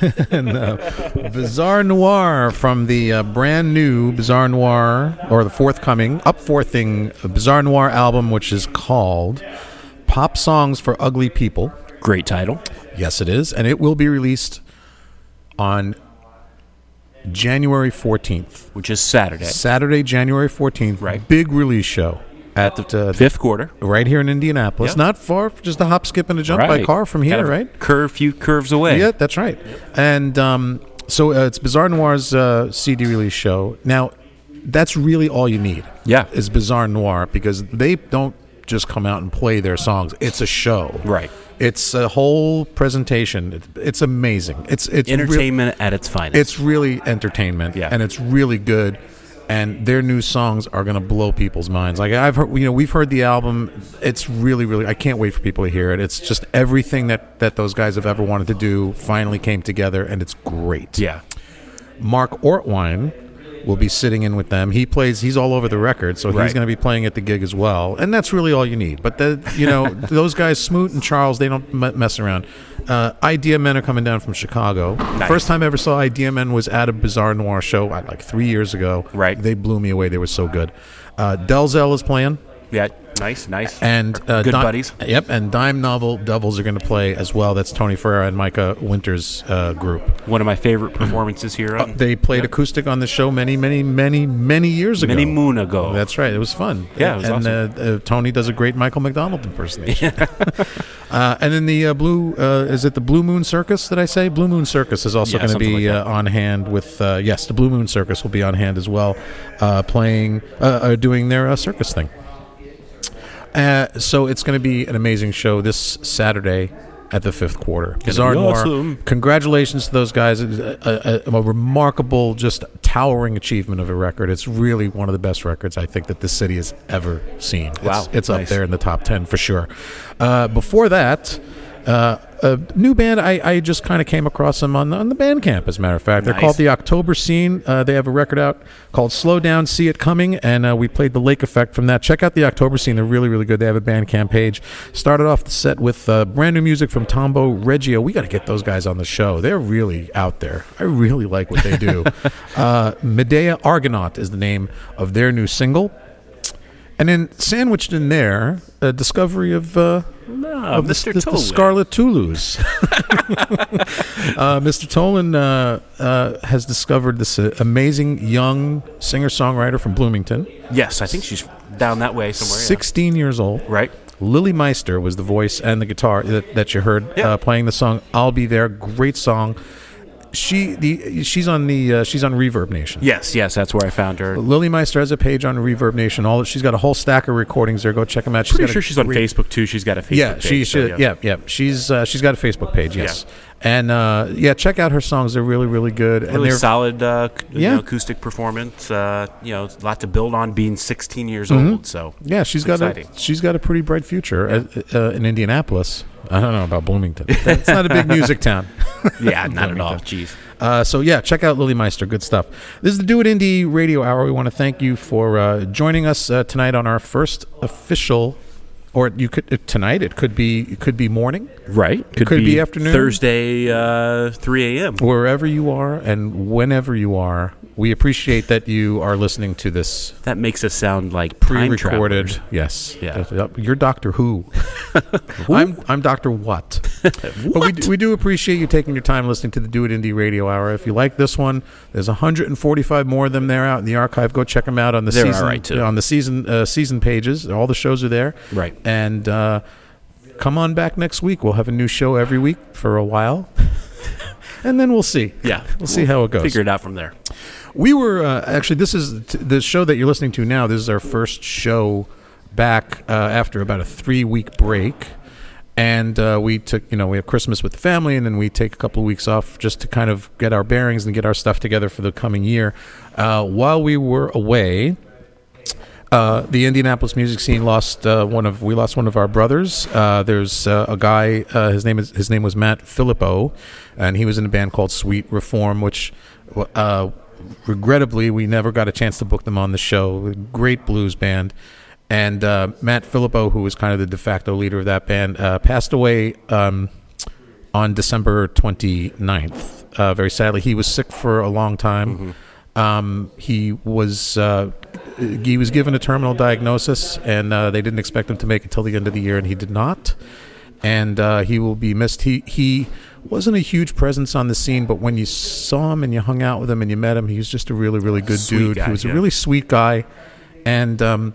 and uh, Bizarre Noir from the uh, brand new Bizarre Noir, or the forthcoming, upforthing Bizarre Noir album, which is called Pop Songs for Ugly People. Great title. Yes, it is. And it will be released on January 14th. Which is Saturday. Saturday, January 14th. Right. Big release show at the uh, Fifth quarter. right here in Indianapolis. Yep. Not far, just a hop, skip, and a jump by car from here, Kind of right? Curve, few curves away. Yeah, that's right. And um, so uh, it's Bizarre Noir's uh, CD release show. Now, that's really all you need. Yeah. is Bizarre Noir because they don't just come out and play their songs. It's a show. Right. It's a whole presentation. It's amazing. It's it's Entertainment at its finest. it's really entertainment, Yeah. and it's really good. And their new songs are going to blow people's minds. Like I've heard, you know, we've heard the album. It's really, really. I can't wait for people to hear it. It's just everything that that those guys have ever wanted to do finally came together, and it's great. yeah. Mark Ortwine will be sitting in with them. He plays. He's all over the record, so he's going to be playing at the gig as well. And that's really all you need. But the, you know, those guys, Smoot and Charles, they don't m- mess around. Uh, Idea Men are coming down from Chicago. First time I ever saw Idea Men was at a Bizarre Noir show uh, like three years ago. Right. They blew me away. They were so good. Uh, Delzell is playing. Yeah. Nice, nice. And uh, Good Di- buddies. Yep, and Dime Novel Devils are going to play as well. That's Tony Ferreira and Micah Winters' uh, group. One of my favorite performances here. On, They played acoustic on the show many, many, many, many years ago. Many moon ago. That's right. It was fun. Yeah, it was and awesome. uh, uh, Tony does a great Michael McDonald impersonation. uh, and then the uh, Blue uh, is it the Blue Moon Circus? Did I say Blue Moon Circus is also Yeah, going to be like uh, on hand with uh, yes, the Blue Moon Circus will be on hand as well, uh, playing uh, uh, doing their uh, circus thing. Uh, so it's going to be an amazing show this Saturday at the fifth quarter. Bizarre Noir. awesome. Congratulations to those guys. A, a, a remarkable, just towering achievement of a record. It's really one of the best records I think that this city has ever seen. Wow, It's, it's up there in the top 10 for sure. Uh, before that, uh, a new band, I, I just kind of came across them on, on the Bandcamp, as a matter of fact. They're Nice. called the October Scene. Uh, they have a record out called Slow Down, See It Coming, and uh, we played the Lake Effect from that. Check out the October Scene. They're really, really good. They have a Bandcamp page. Started off the set with uh, brand new music from tombaugh regio. We got to get those guys on the show. They're really out there. I really like what they do. uh, Medea Argonaut is the name of their new single. And then sandwiched in there, a discovery of uh, of the, Mr. the- the Tolin. Scarlet Toulouse. uh, Mr. Tolin uh, uh, has discovered this uh, amazing young singer songwriter from Bloomington. Yes, I think she's down that way somewhere. yeah. 16 years old. Right. Lilly Meister was the voice and the guitar that, that you heard uh, playing the song "I'll Be There." Great song. She the she's on the uh, she's on Reverb Nation. Yes, yes, that's where I found her. Lilly Meister has a page on Reverb Nation. All she's got a whole stack of recordings there. Go check them out. She's Pretty sure she's on Facebook too. She's got a Facebook yeah, page. she so, should. yeah. yeah, She's uh, she's got a Facebook page. Yes, and uh, yeah, check out her songs. They're really really good. and Really they're solid uh, c- you Yeah. know, acoustic performance. Uh, you know, a lot to build on being 16 years Mhm. old. So yeah, she's got exciting. a she's got a pretty bright future uh, uh, in Indianapolis. I don't know about Bloomington. It's not a big music town. Yeah, not at all. Jeez. Uh, so yeah, check out Lilly Meister. Good stuff. This is the Do It Indy Radio Hour. We want to thank you for uh, joining us uh, tonight on our first official, or you could uh, tonight. It could be it could be morning. Right. It could be afternoon. Thursday, uh, 3 a.m. Wherever you are and whenever you are, we appreciate that you are listening to this That makes us sound like time pre-recorded. Yes. Yeah. You're Doctor Who. I'm I'm Doctor What. But we, do- we do appreciate you taking your time listening to the Do It Indy Radio Hour. If you like this one, there's 145 more of them there out in the archive. Go check them out on the They're season all right, too. on the season uh, season pages. All the shows are there. Right. And uh, come on back next week. We'll have a new show every week for a while. And then we'll see. Yeah. We'll see how it goes. Figure it out from there. We were uh, actually. This is t- the show that you're listening to now. This is our first show back uh, after about a three week break, and uh, we took you know we have Christmas with the family, and then we take a couple of weeks off just to kind of get our bearings and get our stuff together for the coming year. Uh, while we were away. Uh, the Indianapolis music scene lost uh, one of we lost one of our brothers. Uh, there's uh, a guy. Uh, his name is his name was Matt Phillippo, and he was in a band called Sweet Reform, which uh, regrettably we never got a chance to book them on the show. Great blues band, and uh, Matt Phillippo, who was kind of the de facto leader of that band, uh, passed away um, on December 29th. Uh, very sadly, he was sick for a long time. Um, he was uh, he was given a terminal diagnosis, and uh, they didn't expect him to make it till the end of the year, and he did not. And uh, he will be missed. He he wasn't a huge presence on the scene, but when you saw him and you hung out with him and you met him, he was just a really really good Sweet dude. guy, he was yeah. a really sweet guy, and um,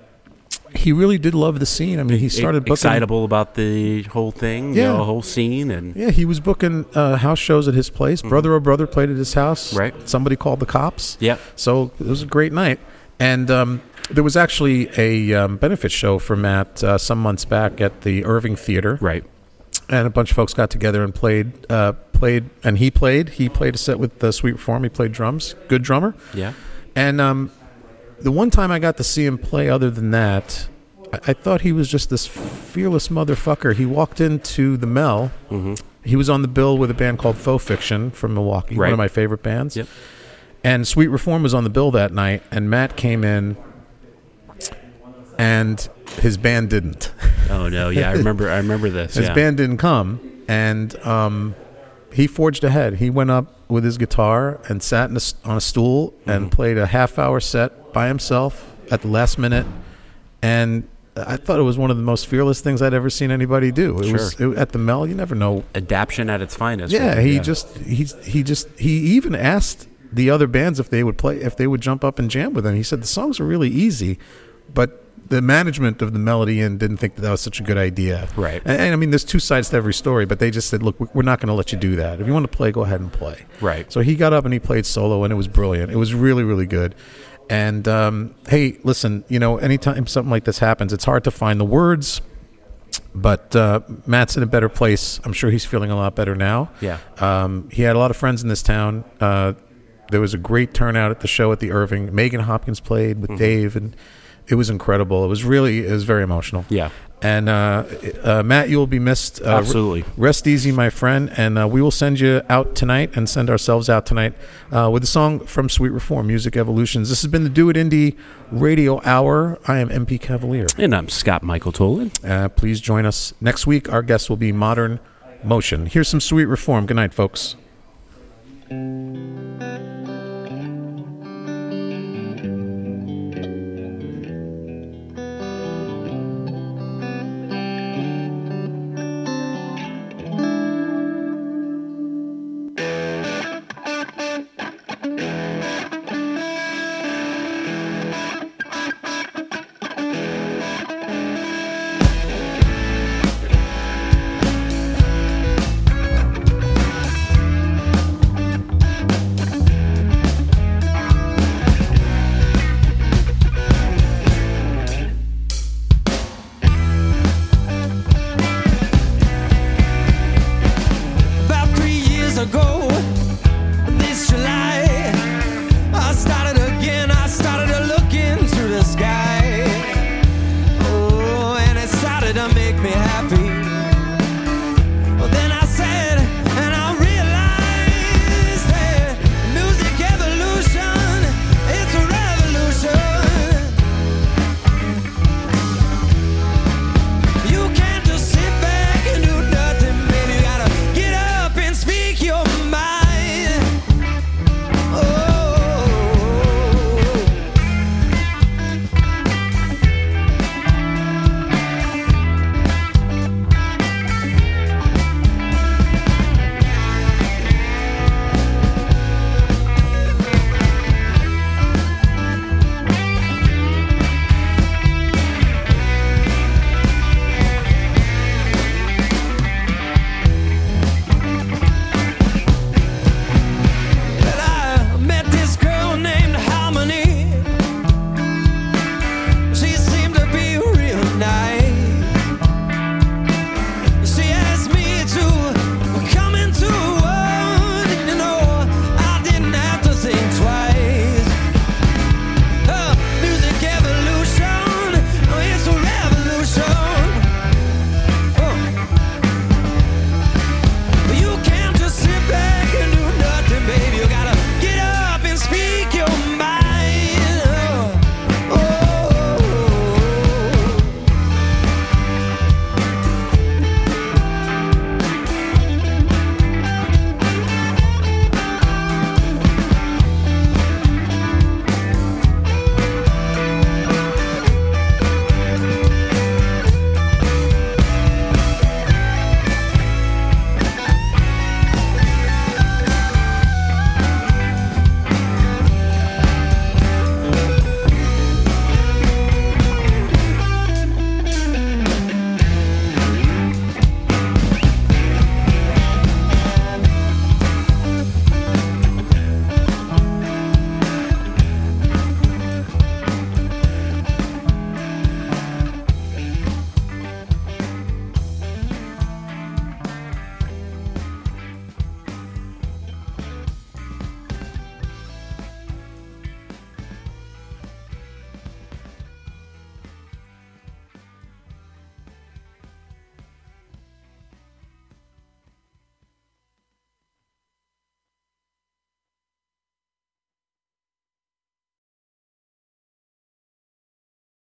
he really did love the scene. I mean, he started booking excitable about the whole thing, Yeah. you know, whole scene, and Yeah, he was booking uh, house shows at his place. Brother or brother played at his house. Right. Somebody called the cops. Yeah. So it was a great night. And um, there was actually a um, benefit show for Matt uh, some months back at the Irving Theater. right. And a bunch of folks got together and played. Uh, played, and he played. He played a set with the Sweet Reform. He played drums. Good drummer. Yeah. And um, the one time I got to see him play, other than that, I, I thought he was just this fearless motherfucker. He walked into the Mel. Mm-hmm. He was on the bill with a band called Faux Fiction from Milwaukee, one of my favorite bands. Yep. And Sweet Reform was on the bill that night, and Matt came in, and his band didn't. Oh no, yeah, I remember. I remember this. His yeah. band didn't come, and um, he forged ahead. He went up with his guitar and sat in a on a stool Mm-hmm. and played a half-hour set by himself at the last minute. And I thought it was one of the most fearless things I'd ever seen anybody do. It was Sure. it, at the Mel. You never know. adaption at its finest. Yeah, right? he just he's he just he even asked the other bands if they would play if they would jump up and jam with him. He said the songs are really easy, but the management of the Melody Inn didn't think that that was such a good idea. Right. And, and I mean, there's two sides to every story, but they just said, "Look, we- we're not going to let you do that. If you want to play, go ahead and play." Right. So he got up and he played solo, and it was brilliant. It was really, really good. And um, hey, listen, you know, anytime something like this happens, it's hard to find the words. But uh, Matt's in a better place. I'm sure he's feeling a lot better now. Yeah. Um, he had a lot of friends in this town. Uh, there was a great turnout at the show at the Irving. Megan Hopkins played Mm-hmm. with Dave, and it was incredible. It was really, it was very emotional. Yeah. And uh, uh, Matt, you will be missed. Uh, Absolutely. Rest easy, my friend. And uh, we will send you out tonight and send ourselves out tonight uh, with a song from Sweet Reform, Music Evolutions. This has been the Do It Indy Radio Hour. I am MP Cavalier. And I'm Scott Michael Tolin. Uh, please join us next week. Our guest will be Modern Motion. Here's some Sweet Reform. Good night, folks.